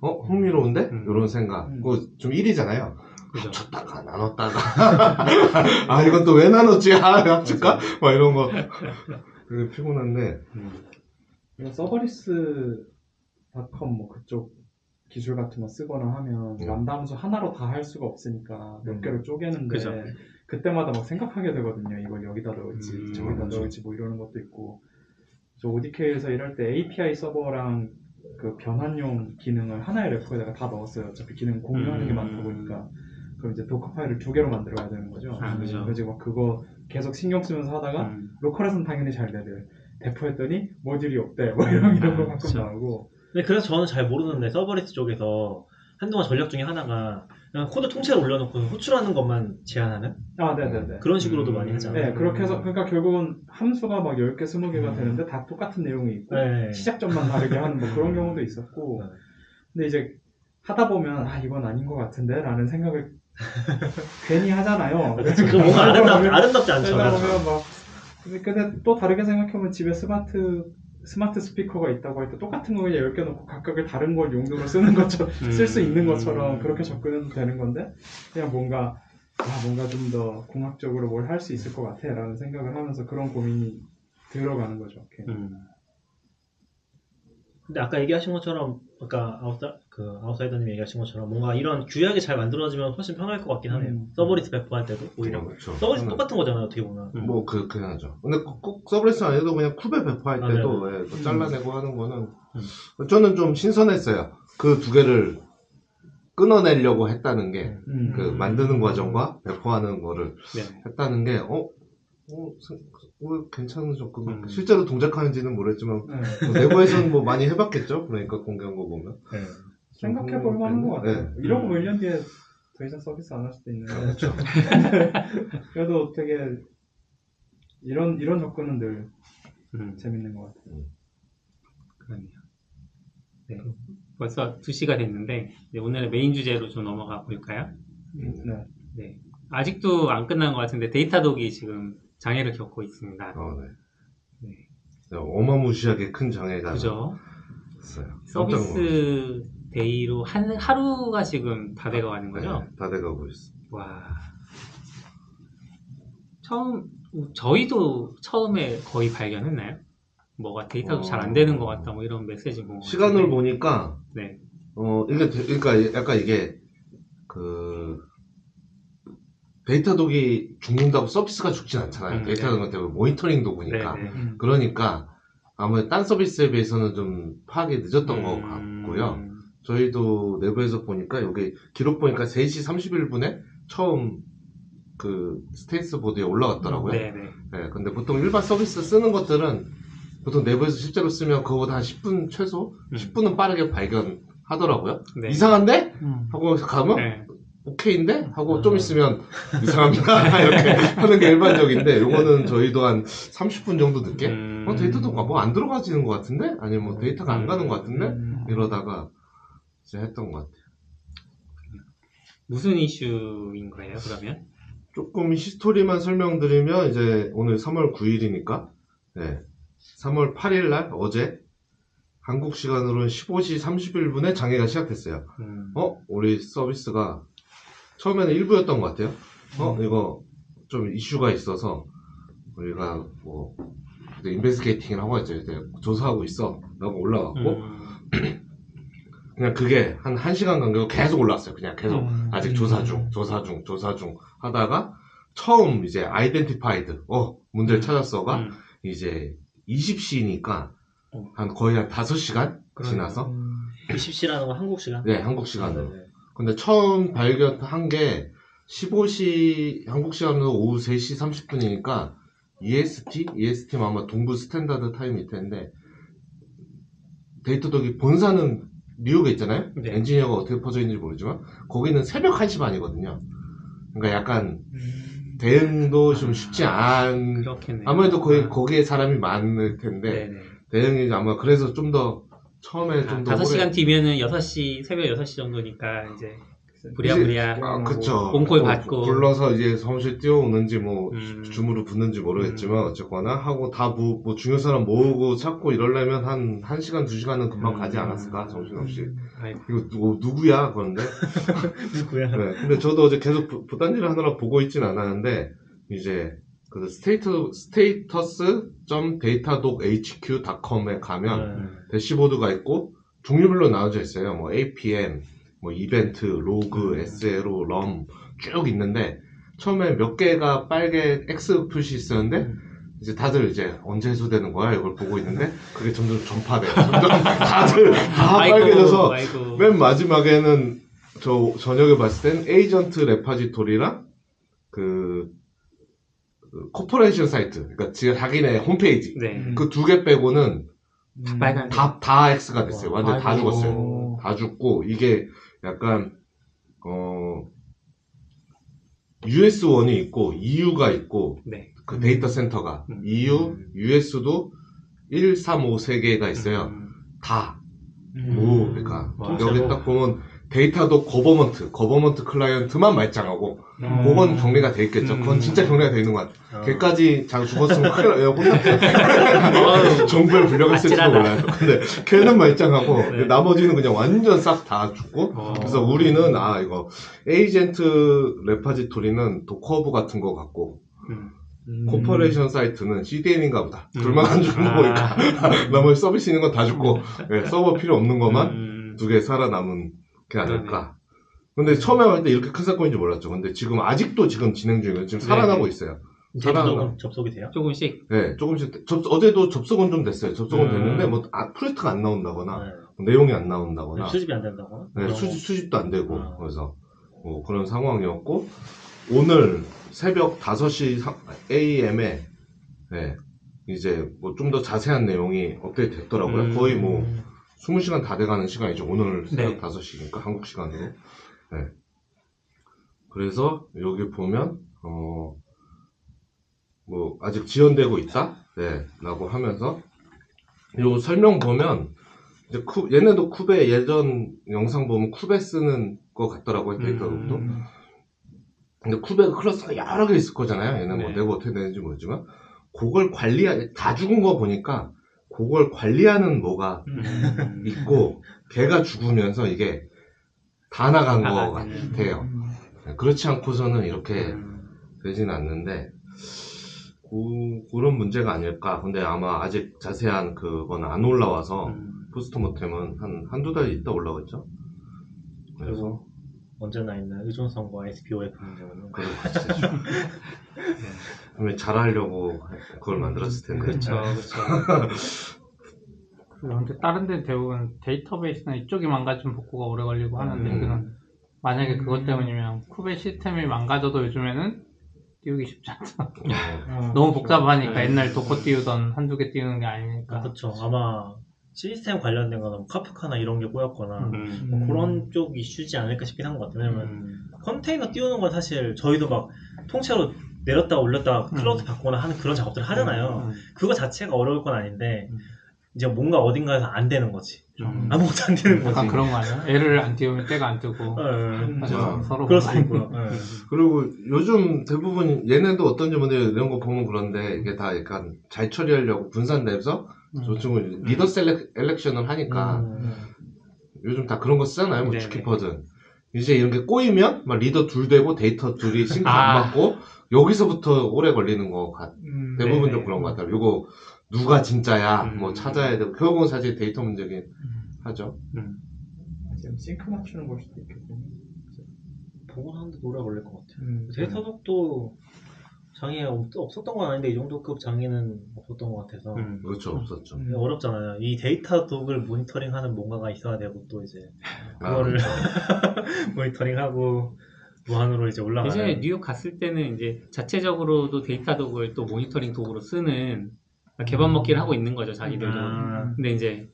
어 흥미로운데 음. 이런 생각. 음. 그거 좀 일이잖아요. 그죠. 합쳤다가 나눴다가 아 이건 또 왜 나눴지? 아 합칠까? 막 이런 거 되게 피곤한데 음. serverless.com 뭐 그쪽 기술 같은 거 쓰거나 하면 음. 람다 함수 하나로 다 할 수가 없으니까 몇 음. 개로 쪼개는데 그죠. 그때마다 막 생각하게 되거든요. 이걸 여기다 넣을지 음, 저기다. 넣을지 뭐 이러는 것도 있고 저 ODK에서 일할 때 API 서버랑 그 변환용 기능을 하나의 repo에다가 다 넣었어요. 어차피 기능 공유하는 게 음. 많다 보니까 그럼 이제 Docker 파일을 두 개로 만들어야 되는 거죠. 아, 그죠. 그래서 막 그거 계속 신경 쓰면서 하다가 음. local에서는 당연히 잘 되는데 배포했더니 모듈이 없대 뭐 이런 이런 거 아, 가끔 그쵸. 나오고 근데 그래서 저는 잘 모르는데 serverless 쪽에서 한동안 전략 중에 하나가 그냥 코드 통째로 올려놓고 호출하는 것만 제한하는 아 네네네 그런 식으로도 음. 많이 하잖아요. 네 그렇게 해서 그러니까 결국은 함수가 막 10개 20개가 음. 되는데 다 똑같은 내용이 있고 네. 시작점만 다르게 하는 뭐 그런 경우도 있었고 네. 근데 이제 하다 보면 아 이건 아닌 것 같은데 라는 생각을 괜히 하잖아요 그 뭔가 아름답, 아름답지 않죠. 그러다 그래서. 보면 막 근데, 근데 또 다르게 생각해보면 집에 스마트 스마트 스피커가 있다고 할 때 똑같은 거 그냥 10개 놓고 각각을 다른 걸 용도로 쓰는 것처럼 쓸 수 있는 것처럼 그렇게 접근해도 되는 건데 그냥 뭔가 아 뭔가 좀 더 공학적으로 뭘 할 수 있을 것 같아 라는 생각을 하면서 그런 고민이 들어가는 거죠. 음. 근데 아까 얘기하신 것처럼 아까 아웃사 그 아웃사이더님 얘기하신 것처럼 뭔가 이런 규약이 잘 만들어지면 훨씬 편할 것 같긴 하네요. 음. serverless 배포할 때도 오히려 그렇죠. serverless 저는 똑같은 거잖아요 어떻게 보면. 음. 뭐 그, 그냥 하죠. 근데 꼭, 꼭 서브레스 아니어도 그냥 쿠베 배포할 아, 때도 예, 음. 그 잘라내고 하는 거는 저는 좀 신선했어요. 그 두 개를 끊어내려고 했다는 게 음. 그 만드는 과정과 배포하는 거를 네. 했다는 게 어? 어, 생- 어, 괜찮은 접근. 음. 실제로 동작하는지는 모르겠지만 네. 뭐 내부에서는 뭐 많이 해봤겠죠. 그러니까 공개한 거 보면. 네. 생각해 볼 만한 것 같아요. 네. 이러고 음. 뭐 1년 뒤에 더 이상 서비스 안 할 수도 있는데. 그래도 되게 이런 이런 접근은 늘 음, 재밌는 것 같아요. 그렇네요. 네. 벌써 2시가 됐는데 이제 오늘의 메인 주제로 좀 넘어가 볼까요? 네. 네. 아직도 안 끝난 것 같은데 Datadog이 지금 장애를 겪고 있습니다. 어, 네. 네. 어마무시하게 큰 장애가 그죠? 있어요. 서비스 데이로 한 하루가 지금 다 돼가 가는 거죠? 네, 다 돼가고 있어. 와. 처음 저희도 처음에 거의 발견했나요? 뭐가 데이터도 어. 잘안 되는 것 같다 뭐 이런 메시지 본것 시간을. 보니까 네. 어 이게 되- 그러니까 약간 이게 그 Datadog이 죽는다고 서비스가 죽진 않잖아요. 음, Datadog 네. 경우 모니터링 네, 도구니까. 네. 음. 그러니까 아무래도 딴 서비스에 비해서는 좀 파악이 늦었던 것 음, 같고요. 저희도 내부에서 보니까 여기 기록 보니까 3시 31분에 처음 그 status board에 올라왔더라고요. 네, 네. 네, 근데 보통 일반 서비스 쓰는 것들은 보통 내부에서 실제로 쓰면 그거보다 한 10분 최소 음. 10분은 빠르게 발견하더라고요. 네. 이상한데? 음. 하고 가면 네. 오케이인데? 하고 좀 음. 있으면 이상합니다. 이렇게 하는 게 일반적인데 요거는 저희도 한 30분 정도 늦게 음. 어, Datadog 뭐 안 들어가지는 것 같은데? 아니면 뭐 데이터가 안 가는 것 같은데? 음. 이러다가 이제 했던 것 같아요. 무슨 이슈인 거예요, 그러면? 조금 히스토리만 설명드리면 이제 오늘 3월 9일이니까 네. 3월 8일 날 어제 한국 시간으로는 15시 31분에 장애가 시작됐어요. 음. 어? 우리 서비스가 처음에는 일부였던 것 같아요. 어? 이거 좀 이슈가 있어서 우리가 뭐 인베스게이팅을 하고 있죠. 이제 조사하고 있어. 라고 올라갔고 음. 그냥 그게 한 1시간 간격으로 계속 올라왔어요. 그냥 계속 음. 아직 조사 중, 조사 중, 조사 중 하다가 처음 이제 identified, 어, 문제를 찾았어가 음. 이제 20시니까 어. 한 거의 한 5시간 그러네요. 지나서 20시라는 건 한국 시간? 네, 한국 시간으로. 네, 네. 근데 처음 발견한 게 15시 한국 시간으로 오후 3시 30분이니까 EST, EST면 아마 동부 standard time일 텐데 Datadog이 본사는 뉴욕에 있잖아요. 네. 엔지니어가 어떻게 퍼져 있는지 모르지만 거기는 새벽 1시 반이거든요. 그러니까 약간 대응도 좀 쉽지 않. 그렇겠네요. 아무래도 거기 아. 거기에 사람이 많을 텐데 네네. 대응이 아마 그래서 좀 더 처음에 아, 좀더 5시간 뒤면은 6시, 새벽 6시 정도니까 이제 부랴부랴 아, 그쵸. phone call 뭐 받고. 불러서 이제 사무실 뛰어오는지 뭐 음. 줌으로 붙는지 모르겠지만 어쨌거나 하고 다 뭐 중요 사람 모으고 찾고 이러려면 한 1시간, 2시간은 금방 음. 가지 않았을까 정신없이 아이고. 이거 누구, 누구야 그런데 누구야? 네, 근데 저도 어제 계속 부- 부딴 일을 하느라 보고 있진 않았는데 이제 그 status status.datadogHQ.com에 가면 네. dashboard가 있고 종류별로 나눠져 있어요. 뭐 APM, 뭐 이벤트, 로그, 음. SLO, RUM 쭉 있는데 처음에 몇 개가 빨개 X 표시 있었는데 이제 다들 이제 언제 해소되는 거야 이걸 보고 있는데 그게 점점 전파돼. 점점 다들 다 아이고, 빨개져서 아이고. 맨 마지막에는 저 저녁에 봤을 땐 agent repository랑 그, 그 corporation 사이트, 그러니까 지금 자기네 홈페이지 네. 그두 개 빼고는 다 빨간. 다, 다 X가 됐어요. 완전 다. 죽었어요. 다 죽고, 이게 약간, 어, US1이 있고, EU가 있고, 네. 그 데이터 센터가, 음. EU, US도 1, 3, 5, 3개가 있어요. 음. 다. 음. 뭐, 그러니까, 와. 여기 딱 보면, Datadog government, government client만 말짱하고, 음. 그건 격리가 돼 있겠죠. 그건 음. 진짜 격리가 돼 있는 것 같아요. 어. 걔까지 자기 죽었으면 큰일 나요. 혼났대. 어휴. 정부에 불려갔을지도. 몰라요. 근데 걔는 말짱하고 네. 나머지는 그냥 완전 싹 다 죽고 어. 그래서 우리는 아 이거 에이전트 repository는 Docker Hub 같은 거 같고 음. corporation 사이트는 CDN인가 보다. 음. 둘만 안 죽는 거 아. 보니까 나머지 서비스 있는 건 다 죽고 네, 서버 필요 없는 것만 음. 두개 살아남은 게 아닐까. 근데 처음에 할 때 이렇게 큰 사건인지 몰랐죠. 근데 지금 아직도 지금 진행 중이에요. 지금 네. 살아나고 있어요. 살아나. 접속, 접속이 돼요? 조금씩. 네, 조금씩 접, 어제도 접속은 좀 됐어요. 접속은 음. 됐는데 뭐 아, 프로젝트가 안 나온다거나 네. 내용이 안 나온다거나 수집이 안 된다거나. 네, 수집, 수집도 안 되고 아. 그래서 뭐 그런 상황이었고 오늘 새벽 5시 AM에 네, 이제 뭐 좀 더 자세한 내용이 업데이트 됐더라고요. 음. 거의 뭐 20시간 다 돼가는 시간이죠. 오늘 새벽 네. 5시니까 한국 시간으로. 네. 그래서 여기 보면 어, 뭐 아직 지연되고 있다. 네, 라고 하면서 요 설명 보면 이제 쿠, 얘네도 쿠베 예전 영상 보면 쿠베 쓰는 거 같더라고요 데이터도. 음. 근데 쿠베 클러스가 여러 개 있을 거잖아요. 얘는 뭐 네. 내가 어떻게 되는지 모르지만 그걸 관리하 다 죽은 거 보니까 그걸 관리하는 뭐가 음. 있고 걔가 죽으면서 이게 다 나간 다 거 나가는. 같아요. 네, 그렇지 않고서는 이렇게 음. 되진 않는데 그, 그런 문제가 아닐까. 근데 아마 아직 자세한 그건 안 올라와서 음. 포스트모템은 한 한두 달 있다 올라오겠죠. 그래서 언제나 있는 의존성과 SPOF 문제는 되죠. 왜 잘하려고 그걸 만들었을 텐데. 그렇죠, 그렇죠. 그런데 다른 데는 대부분 데이터베이스나 이쪽이 망가지면 복구가 오래 걸리고 하는데 음. 여기는 만약에 그것 때문이면 Kube 시스템이 망가져도 요즘에는 띄우기 쉽지 않다. 어, 아, 너무 그렇죠. 복잡하니까 네. 옛날 Docker 띄우던 한두 개 띄우는 게 아니니까. 그렇죠. 아마 시스템 관련된 거는 뭐 Kafka나 이런 게 꼬였거나 음. 뭐 그런 쪽 이슈지 않을까 싶긴 한 것 같아요. 왜냐면 음. 컨테이너 띄우는 건 사실 저희도 막 통째로 내렸다 올렸다 클라우드 음. 바꾸거나 하는 그런 작업들을 하잖아요. 음. 그거 자체가 어려울 건 아닌데 음. 이제 뭔가 어딘가에서 안 되는 거지. 음. 아무것도 안 되는 거지. 약간 그런 거 아니야? 얘를 안 띄우면 쟤가 안 뜨고. 예, 맞아. 서로 그럴 수 있고요. 예. 그리고 요즘 대부분 얘네도 어떤지 모르겠는데 이런 거 보면 그런데 이게 다 약간 잘 처리하려고 분산돼서 음. 저 친구 리더 select election을 하니까 음. 요즘 다 그런 거 쓰잖아요. 뭐 네네. ZooKeeper든. 이제 이런 게 꼬이면 막 리더 둘 되고 데이터 둘이 싱크 아. 안 맞고 여기서부터 오래 걸리는 거 같. 음, 대부분 네네. 좀 그런 것 같아요. 요거 누가 진짜야 음. 뭐 찾아야 되고 결국은 사실 데이터 문제긴 하죠. 음. 지금 싱크 맞추는 걸 수도 있겠군요. 보고 하는데 오래 걸릴 것 같아요. 음. Datadog도 장애가 없, 없었던 건 아닌데 이 정도급 장애는 없었던 것 같아서 음. 그렇죠 없었죠. 음. 어렵잖아요. 이 Datadog을 모니터링하는 뭔가가 있어야 되고 또 이제 아, 그거를 모니터링하고 무한으로 이제 올라가는 예전에 뉴욕 갔을 때는 이제 자체적으로도 Datadog을 또 모니터링 도구로 쓰는 개밥 먹기를 하고 있는 거죠, 자기들도. 아, 근데 이제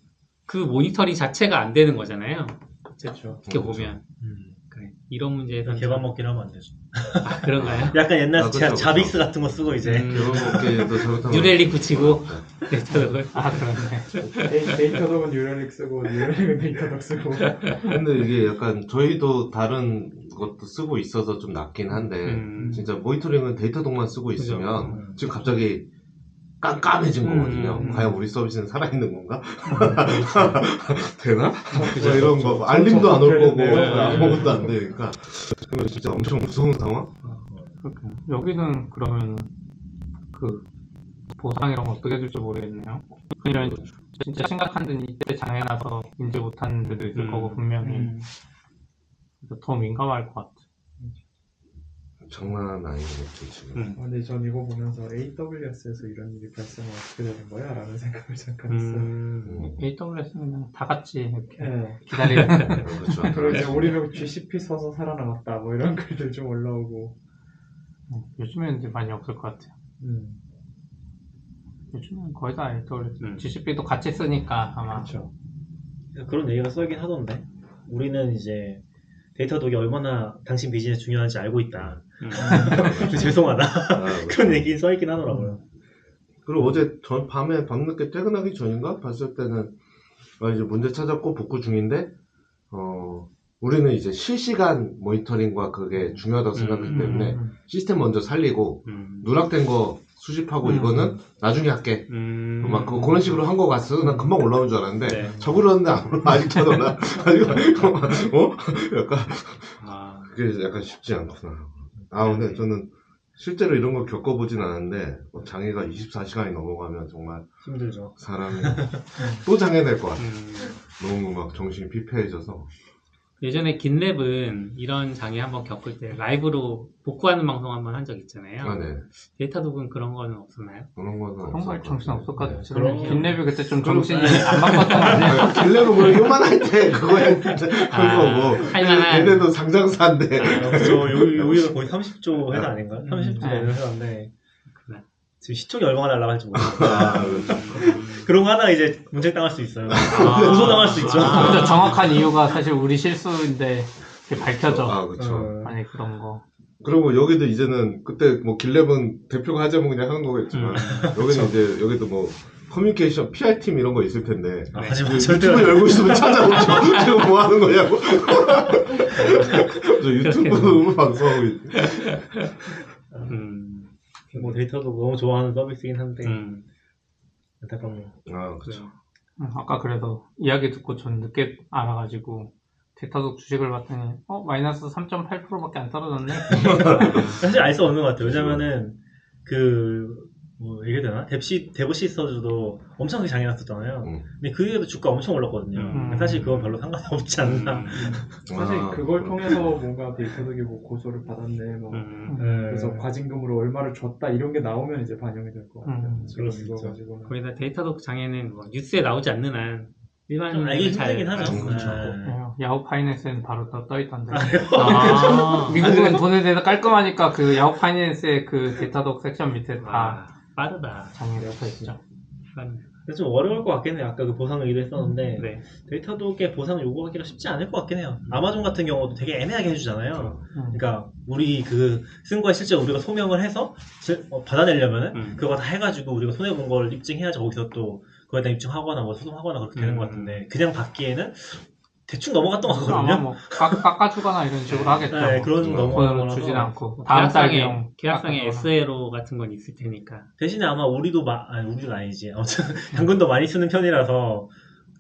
그 모니터링 자체가 안 되는 거잖아요. 그렇죠. 어떻게 그렇죠. 보면. 음. 그래. 이런 문제에서 개밥 먹기를 하면 안 되죠. 아, 그런가요? 약간 옛날 아, 그쵸, 자, 그쵸. Zabbix 같은 거 쓰고 이제 음. New Relic 붙이고 Datadog을. 아, 그렇네. 데이- 데이터독은 뉴럴릭 쓰고 뉴럴릭은 데이터독 쓰고. 근데 이게 약간 저희도 다른 것도 쓰고 있어서 좀 낫긴 한데 음. 진짜 모니터링은 Datadog만 쓰고. 있으면 음. 지금 갑자기 깜깜해진 음, 거거든요. 음. 과연 우리 서비스는 살아있는 건가? 되나? 뭐 이런 거 알림도 안 올 거고 네. 아무것도 안 되니까 그거 진짜 엄청 무서운 상황? 그렇군요. 여기는 그러면 그 보상 이런 거 어떻게 해줄지 모르겠네요. 그냥 진짜 심각한 데는 이때 장애 나서 인지 못하는 데도 있을 음. 거고 분명히 음. 그래서 더 민감할 것 같아. 장난 아니겠죠 지금. 음. 아, 근데 전 이거 보면서 AWS에서 이런 일이 발생하면 어떻게 되는 거야? 라는 생각을 잠깐 했어요. 음. 음. AWS는 다 같이 이렇게 네. 기다리는 그렇죠. 그리고 이제 우리는 GCP 써서 살아남았다 뭐 이런 글들 좀 올라오고 요즘에는 이제 많이 없을 것 같아요. 음. 요즘은 거의 다 AWS. 음. GCP도 같이 쓰니까 아마 그렇죠 그런 얘기가 써있긴 하던데 우리는 이제 데이터 독이 얼마나 당신 비즈니스 중요한지 알고 있다. 음. 죄송하다. 아. 그런 얘기 써있긴 하더라고요. 그리고 어제 전 밤에 밤늦게 퇴근하기 전인가 봤을 때는 아, 이제 문제 찾았고 복구 중인데 어 우리는 이제 실시간 모니터링과 그게 중요하다고 생각하기 음, 때문에 음. 시스템 먼저 살리고 음. 누락된 거 수집하고 음. 이거는 나중에 할게 음. 막 그, 그런 식으로 한 거 같아 난 금방 올라오는 줄 알았는데 네. 적으려는데 안 올라 아직 안 올라 아직 어 약간 아, 그게 약간 쉽지 않구나 아 근데 저는 실제로 이런 걸 겪어보진 않았는데 뭐 장애가 24시간이 넘어가면 정말 힘들죠. 사람이 또 장애 될 것 같아. 음. 너무 막 정신이 피폐해져서. 예전에 긴랩은 이런 장애 한번 겪을 때 라이브로 복구하는 방송 한번 한 적 있잖아요. 아, 네. 데이터 독은 그런 거는 없었나요? 그런 거는 없었고. 정신 없었거든. 네. 그런- 김래비 그때 좀 정신이 안 바빴던 거 아니에요? 네, 길레는 뭐 요만할 때 그거 했는데 아, 그거 뭐 할만한. 얘네도 상장사인데 아, 그렇죠. 여기, 여기가 거의 30조 회사 아닌가? 음. 30조 네. 되는 회사인데. 지금 시총이 얼마나 날라갈지 모르겠어요. 아. 그런 거 하나 이제 문제 당할 수 있어요. 아. 고소 당할 수 있죠. 아. 먼저 정확한 이유가 사실 우리 실수인데 이게 밝혀져. 아 그렇죠. 어. 아니 그런 거. 그리고 여기도 이제는 그때 뭐 길랩은 대표가 하자면 그냥 하는 거겠지만 여기는 이제 여기도 뭐 커뮤니케이션 PR 팀 이런 거 있을 텐데 아, 하지만 그 절대 유튜브 열고 있으면 찾아오죠. 지금 뭐 하는 거냐고. 저 유튜브 방송하고 있. 음, 뭐 Datadog 너무 좋아하는 서비스긴 한데 음, 안타깝네요. 아 그렇죠. 음, 아까 그래서 이야기 듣고 전 늦게 알아가지고 Datadog 주식을 봤더니 어 마이너스 3.8%밖에 안 떨어졌네. 사실 알 수 없는 것 같아요. 왜냐면은 그 뭐 얘기 되나? 뎁시 데브시스터즈도 엄청 크게 장애 났었잖아요. 음. 근데 그 이후에도 주가 엄청 올랐거든요. 음. 사실 그건 별로 상관이 없지 않나. 음, 사실 아, 그걸 그렇구나. 통해서 뭔가 Datadog이 뭐 고소를 받았네 뭐 음. 네. 그래서 과징금으로 얼마를 줬다 이런 게 나오면 이제 반영이 될 것 같아요. 음, 지금 이거 있죠. 가지고는 거기다 Datadog 장애는 뭐 뉴스에 나오지 않는 한좀 일반인은 알기 잘 힘들긴 하죠. 음, 그렇죠. 네. 어, Yahoo Finance는 바로 또 떠있던데. 아, 미국은 돈에 대해서 깔끔하니까 그 Yahoo Finance의 그 Datadog 섹션 밑에 다 와, 빠르다. 장애가 붙어있죠. 근데 좀 어려울 것 같긴 해요. 아까 그 보상 얘기도 했었는데 네. 데이터독에 보상 요구하기가 쉽지 않을 것 같긴 해요. 아마존 같은 경우도 되게 애매하게 해주잖아요. 음. 그러니까 우리 그 쓴 거에 실제 우리가 소명을 해서 실- 어, 받아내려면은 음. 그거 다 해가지고 우리가 손해 본 걸 입증해야지 거기서 또 그거에 대한 입증하거나 뭐 소송하거나 그렇게 되는 음. 것 같은데 그냥 받기에는 대충 넘어갔던 것 같거든요. 뭐 깎, 깎아주거나 이런 식으로 하겠죠. 네, 뭐. 그런 좀 음. 넘어가는 돈으로 주진 않고 다음 달 계약상에. SLO 같은 건 있을 테니까. 대신에 아마 우리도 마, 아니 우리가 아니지. 아무튼 당근도 많이 쓰는 편이라서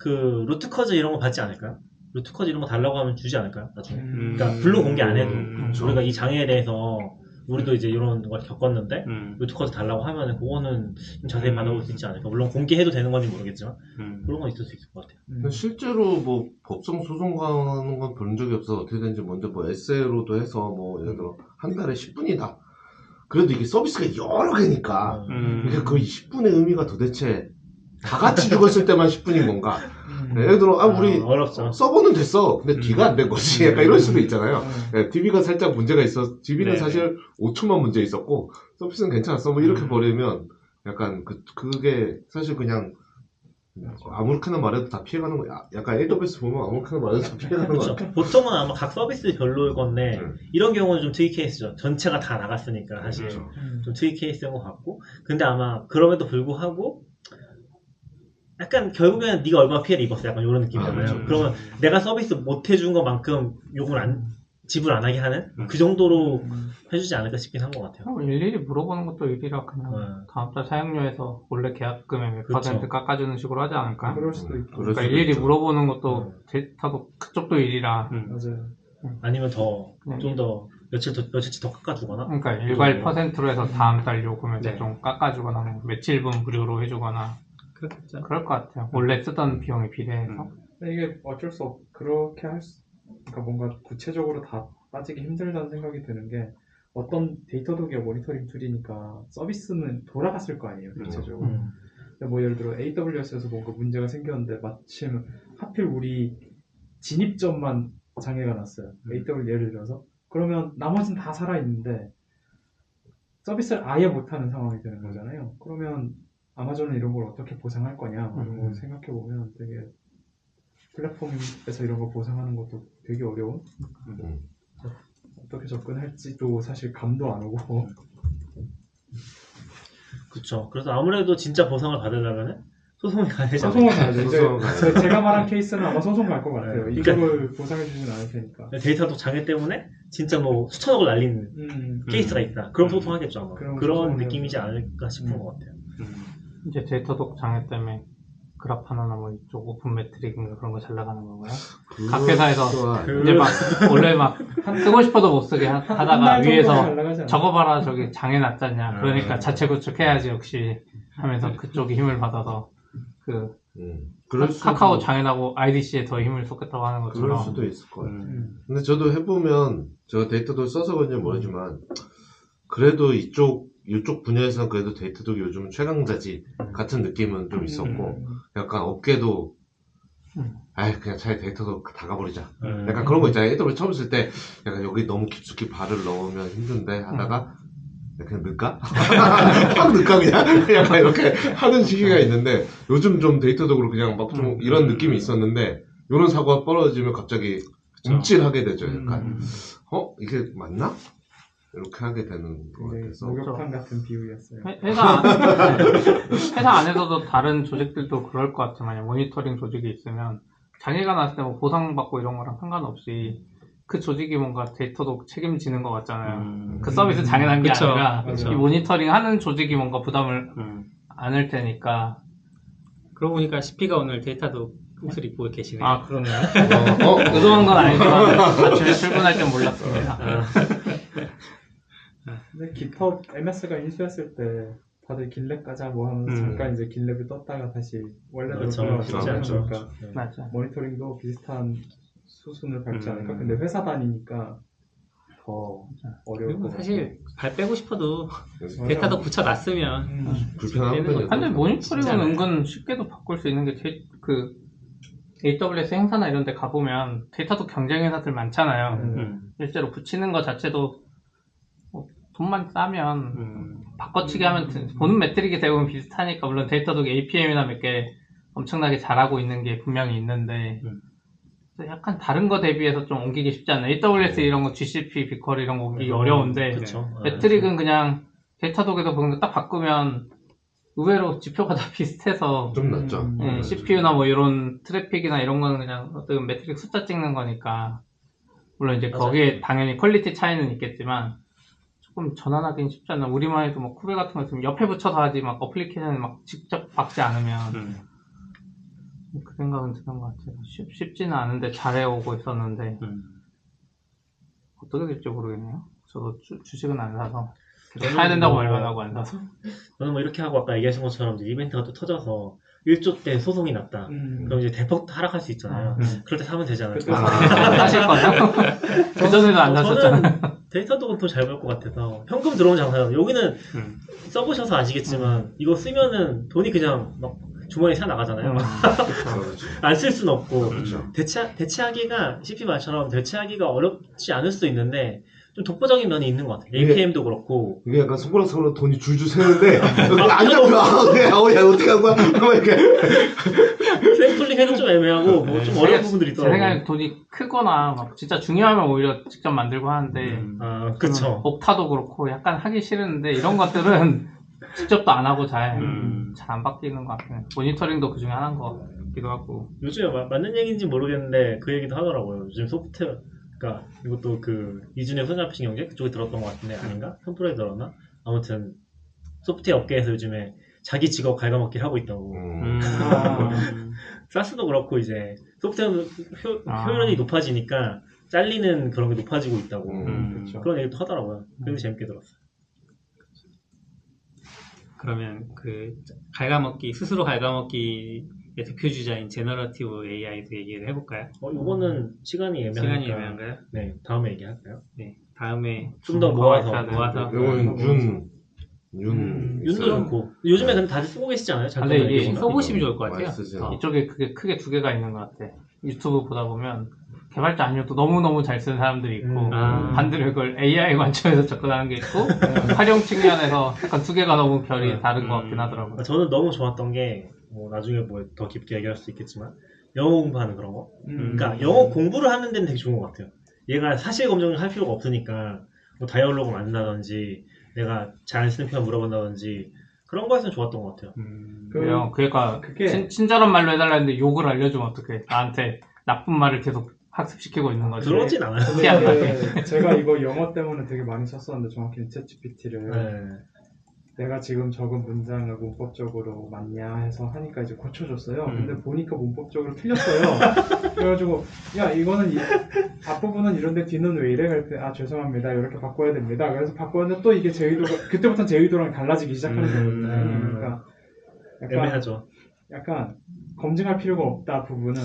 그 루트커즈 이런 거 받지 않을까요? 루트커즈 이런 거 달라고 하면 주지 않을까요? 나중에. 음. 그러니까 블로 공개 안 해도 음, 우리가 이 장애에 대해서 우리도 이제 이런 걸 겪었는데 음, 루트커즈 달라고 하면은 그거는 좀 자세히 음. 받아볼 수 있지 않을까. 물론 공개해도 되는 건지 모르겠지만 음. 그런 건 있을 수 있을 것 같아요. 음. 근데 실제로 뭐 법정 소송 가는 건본 적이 없어 어떻게 되는지 먼저 뭐 에세이로도 해서 뭐 예를 들어 한 달에 10분이다. 그래도 이게 서비스가 여러 개니까 음. 이게 그 10분의 의미가 도대체 다 같이 죽었을 때만 10분인 건가? 음. 예를 들어 아 우리 아, 어렵죠. 서버는 됐어. 근데 음. 뒤가 안 된 거지. 약간 이럴 수도 있잖아요. 음. DB가 살짝 문제가 있어. DB는 네. 사실 5초만 문제 있었고 서비스는 괜찮았어. 뭐 이렇게 음. 버리면 약간 그 그게 사실 그냥 아무렇게나 말해도 다 피해가는 거야. 약간 AWS 보면 아무렇게나 말해도 다 피해가는 거 그렇죠. 보통은 아마 각 서비스 별로일 건데 음. 이런 경우는 좀 특이 케이스죠. 전체가 다 나갔으니까 사실 그렇죠. 음. 좀 특이 케이스인 것 같고 근데 아마 그럼에도 불구하고 약간 결국에는 네가 얼마나 피해를 입었어 약간 이런 느낌이잖아요. 아, 그렇죠. 그러면 내가 서비스 못 해준 것만큼 요금을 안 지불 안 하게 하는 음. 그 정도로 음. 해주지 않을까 싶긴 한 것 같아요. 어, 일일이 물어보는 것도 일이라 그냥 네. 다음 달 사용료에서 원래 계약금의 몇 그렇죠. 퍼센트 깎아주는 식으로 하지 않을까? 그럴 수도 있고 그럴 그러니까 수도 일일이 있죠. 물어보는 것도 음. 데이터도 그쪽도 일이라 음. 맞아요. 아니면 더 네. 좀더 며칠 더 며칠치 더 깎아주거나 그러니까 일괄 음. 퍼센트로 해서 다음 달 요금에서 네. 좀 깎아주거나 뭐 며칠분 무료로 해주거나 그렇겠죠. 그럴 것 같아요. 원래 쓰던 비용에 비례해서. 음. 근데 이게 어쩔 수 없, 그렇게 할 수, 그러니까 뭔가 구체적으로 다 따지기 힘들다는 생각이 드는 게 어떤 데이터 독일 모니터링 툴이니까 서비스는 돌아갔을 거 아니에요, 전체적으로. 음. 근데 뭐 예를 들어 AWS에서 뭔가 문제가 생겼는데 마침 하필 우리 진입점만 장애가 났어요. 음. AWS 예를 들어서. 그러면 나머지는 다 살아있는데 서비스를 아예 못하는 상황이 되는 거잖아요. 그러면 아마존은 이런 걸 어떻게 보상할 거냐 이런 걸 음. 생각해 보면 되게 플랫폼에서 이런 거 보상하는 것도 되게 어려운 음. 어떻게 접근할지도 사실 감도 안 오고 그렇죠. 그래서 아무래도 진짜 보상을 받으려면은 소송이 가야 되잖아요. 소송을 가야죠. 이제 소송을 가야죠. 제- 제가 말한 케이스는 아마 소송 갈 것 같아요. 네. 이쪽을 보상해 주진 않을 테니까. Datadog 장애 때문에 진짜 뭐 수천억을 날린 음, 케이스가 있다. 그럼 음. 소송하겠죠 아마. 그런 소송을 느낌이지. 않을까 싶은 음. 것 같아요. 음. 이제 Datadog 장애 때문에 Grafana나 뭐 이쪽 Open Metric인가 그런 거 잘 나가는 건가요? 각 회사에서 이제 막 원래 막 쓰고 싶어도 못 쓰게 하- 하다가 위에서 적어봐라 저기 장애 났잖냐 그러니까 음. 자체 구축해야지 역시 하면서 그쪽이 힘을 받아서 그 음. 그럴 카카오 장애나고 IDC에 더 힘을 쏟겠다고 하는 그럴 것처럼 수도 있을 것 같아요. 음. 근데 저도 해보면 제가 Datadog 써서 그런지 모르지만 그래도 이쪽 이쪽 분야에서는 그래도 데이터도 요즘 최강자지 같은 느낌은 좀 있었고 약간 업계도 음. 아이 그냥 차라리 데이터도 다 가버리자 음. 약간 그런 거 있잖아요 AWS 처음 쓸 때 약간 여기 너무 깊숙이 발을 넣으면 힘든데 하다가 그냥 넣을까? 확 넣을까 그냥? 약간 이렇게 하는 시기가 있는데 요즘 좀 데이터적으로 그냥 막좀 음. 이런 느낌이 있었는데 이런 사고가 벌어지면 갑자기. 움찔하게 되죠 약간 음. 어? 이게 맞나? 이렇게 하게 되는 것 같아서 목욕탕 같은 비유였어요. 회- 회사 안, 회사 안에서도 다른 조직들도 그럴 것 같아요. 만약 모니터링 조직이 있으면 장애가 났을 때 뭐 보상받고 이런 거랑 상관없이 그 조직이 뭔가 데이터도 책임지는 것 같잖아요. 음. 그 서비스 장애 난 게 그쵸. 아니라 그쵸. 이 모니터링 하는 조직이 뭔가 부담을 음. 안을 테니까 그러고 보니까 CP가 오늘 데이터도 옷을 입고 계시네요. 아 그러네요. 어, 어? 의도한 건 아니지만 아침에 출근할 땐 몰랐습니다. 아, 근데 GitHub MS가 인수했을 때 다들 길랩 가자 뭐 하면서 음. 잠깐 이제 길랩을 떴다가 다시 원래대로 그렇죠. 돌아가고 쉽지 그렇죠. 않죠. 그러니까 네. 맞아. 모니터링도 비슷한 수순을 밟지 음. 않을까? 근데 회사 다니니까 더 어려울 그리고 것 사실 발 빼고 싶어도. Datadog 붙여놨으면. 음. 불편한 되는 편이죠. 근데 모니터링은? 은근 쉽게도 바꿀 수 있는 게 데- 그 AWS 행사나 이런 데 가보면 Datadog 경쟁 회사들 많잖아요. 음. 음. 실제로 붙이는 것 자체도 뭐 돈만 싸면 음. 바꿔치기 하면 드- 보는 metric이 대부분 비슷하니까 물론 Datadog APM이나 몇 개 엄청나게 잘하고 있는 게 분명히 있는데 음. 약간 다른 거 대비해서 좀 옮기기 쉽지 않아요. AWS 이런 거 GCP, 비컬 이런 거 옮기기 어려운데 그쵸. metric은 그냥 Datadog에서 보는 거 딱 바꾸면 의외로 지표가 다 비슷해서 좀 낫죠. 음. 예, 음. CPU나 뭐 이런 트래픽이나 이런 거는 그냥 어떤 metric 숫자 찍는 거니까 물론 이제 맞아요. 거기에 당연히 quality 차이는 있겠지만 조금 전환하기는 쉽지 않나 우리만 해도 뭐 Kube 같은 거 있으면 옆에 붙여서 하지 막 어플리케이션 막 직접 박지 않으면 음. 그 생각은 드는 것 같아요 쉽, 쉽지는 않은데 잘해오고 있었는데 음. 어떻게 될지 모르겠네요 저도 주, 주식은 안 사서 사야 된다고 뭐- 말만 하고 안 사서 저는 뭐 이렇게 하고 아까 얘기하신 것처럼 이제 이벤트가 또 터져서 1조 때 소송이 났다. 음. 그럼 이제 대폭 하락할 수 있잖아요. 음. 그럴 때 사면 않을까. 사실 거요? 그전에도 안 사셨잖아요 저는 데이터도 돈잘 벌 것 같아서 현금 들어오는 장사요. 여기는 음. 써보셔서 아시겠지만 이거 쓰면은 돈이 그냥 막 주머니 새 나가잖아요. 그렇죠. 안쓸 수는 없고 그렇죠. 대체 대체하기가 CP 말처럼 대체하기가 어렵지 않을 수도 있는데 좀 독보적인 면이 있는 것 같아요. 이게- APM도 그렇고 이게 약간 손가락 사로 돈이 줄줄 새는데 안 잡혀. 아, 그래. 어, 야 어떻게 한 거야? 막 이렇게. 샘플링 해도 좀 애매하고 뭐 좀 어려운 부분들이 제 생각에 있더라고요. 돈이 크거나 막 진짜 중요하면 오히려 직접 만들고 하는데 음. 아 그쵸. 옥타도 그렇고 약간 하기 싫은데 이런 것들은 직접도 안 하고 잘잘안 음. 바뀌는 것 같아요. 모니터링도 그 중에 하나인 것 같기도 하고. 요즘에 마- 맞는 얘기인지 모르겠는데 그 얘기도 하더라고요. 요즘 소프트웨어 그러니까 이것도 그 이준의 손잡히신 경제 그쪽에 들었던 것 같은데 아닌가? 텀프로에 들었나? 아무튼 소프트웨어 업계에서 요즘에 자기 직업 갉아먹기를 하고 있다고. 음. 음. 아. 사스도 그렇고 이제 소프트웨어 효, 아. 효율이 높아지니까 잘리는 그런 게 높아지고 있다고 음. 그런 얘기도 하더라고요. 그래서 재밌게 들었어요. 그러면 그 갉아먹기 스스로 갉아먹기 의 대표 주자인 제너러티브 AI도 얘기를 해볼까요? 어, 이거는 시간이 애매하니까 시간이 애매한가요? 네 다음에 얘기할까요? 네 다음에 좀 더 모아서 모아서 이거는 윤, 윤. 음, 윤도 있어요. 좋고 요즘에 근데 다들 쓰고 계시지 않아요? 근데 이게? 써보시면 좋을 것 같아요. 어. 이쪽에 그게 크게 두 개가 있는 것 같아. 유튜브 보다 보면 개발자 아니어도 너무너무 잘 쓰는 사람들이 있고 음. 아. 반대로 이걸 AI 관점에서 접근하는 게 있고 활용 측면에서 약간 두 개가 너무 결이 음. 다른 것 같긴 음. 하더라고요. 아, 저는 너무 좋았던 게, 뭐, 나중에 뭐, 더 깊게 얘기할 수 있겠지만, 영어 공부하는 그런 거. 음. 그러니까, 영어 공부를 하는 데는 되게 좋은 것 같아요. 얘가 사실 검증을 할 필요가 없으니까, 뭐, 다이얼로그 만든다든지, 내가 잘안 쓰는 표현 물어본다든지, 그런 거에서는 좋았던 것 같아요. 음. 그- 그래요. 그러니까 그게- 친, 친절한 말로 해달라는데 욕을 알려주면 어떡해. 나한테 나쁜 말을 계속 학습시키고 있는 거지. 그러진 않아요. 제가 이거 영어 때문에 되게 많이 썼었는데 정확히 챗GPT를 네. 내가 지금 적은 문장을 문법적으로 맞냐 해서 하니까 이제 고쳐줬어요. 음. 근데 보니까 문법적으로 틀렸어요. 그래가지고 야 이거는 이 앞부분은 이런데 뒤는 왜 이래? 그랬더니 아 죄송합니다. 이렇게 바꿔야 됩니다. 그래서 바꿨는데 또 이게 제 의도가 그때부터 제 의도랑 달라지기 시작하는 음. 거거든요. 그러니까 약간 애매하죠. 약간 검증할 필요가 없다 부분은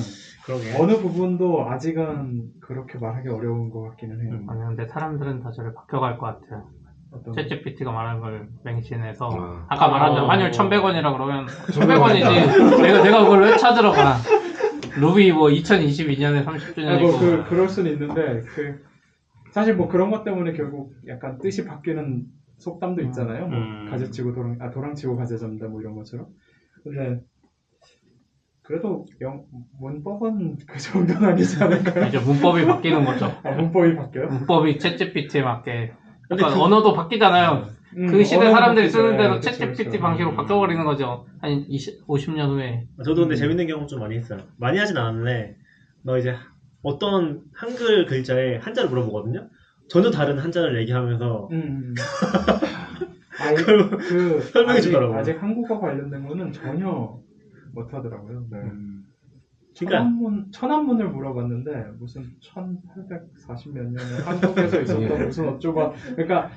그러게. 어느 부분도 아직은 그렇게 말하기 어려운 것 같기는 해요. 음. 아니 근데 사람들은 다 저를 바뀌어갈 것 같아요. 챗GPT가 말한 걸 맹신해서 아. 아까 말한 대로 어. 환율 1100원이라 그러면 1100원이지 내가 내가 그걸 왜 찾으러 가 루비 뭐 2022년에 30주년이고 아, 뭐 그, 그럴 수는 있는데 그 사실 뭐 그런 것 때문에 결국 약간 뜻이 바뀌는 속담도 있잖아요. 뭐 음. 가재치고 도랑 아 도랑치고 가재 잡는다 뭐 이런 것처럼. 근데 그래도 영, 문법은 그 정도는 아니지 않을까요? 이제 문법이 바뀌는 거죠. 아, 문법이 바뀌어요? 문법이 챗GPT에 맞게 근데 약간 그- 언어도 바뀌잖아요. 음, 그 시대 사람들이. 쓰는 대로 네, 그쵸, 챗GPT 그쵸. 방식으로 음. 바뀌어버리는 거죠. 한 20, 50년 후에. 저도 근데 음. 재밌는 경험 좀 많이 했어요. 많이 하진 않았는데, 막 이제 어떤 한글 글자에 한자를 물어보거든요. 전혀 다른 한자를 얘기하면서, 음. 아이, 그걸 그 설명해 아직, 주더라고요. 아직 한국어 관련된 거는 전혀 못하더라고요. 네. 음. 그러니까, 천안문, 천안문을 물어봤는데 무슨 1840몇 년에 한국에서 있었던 무슨 어쩌고 그러니까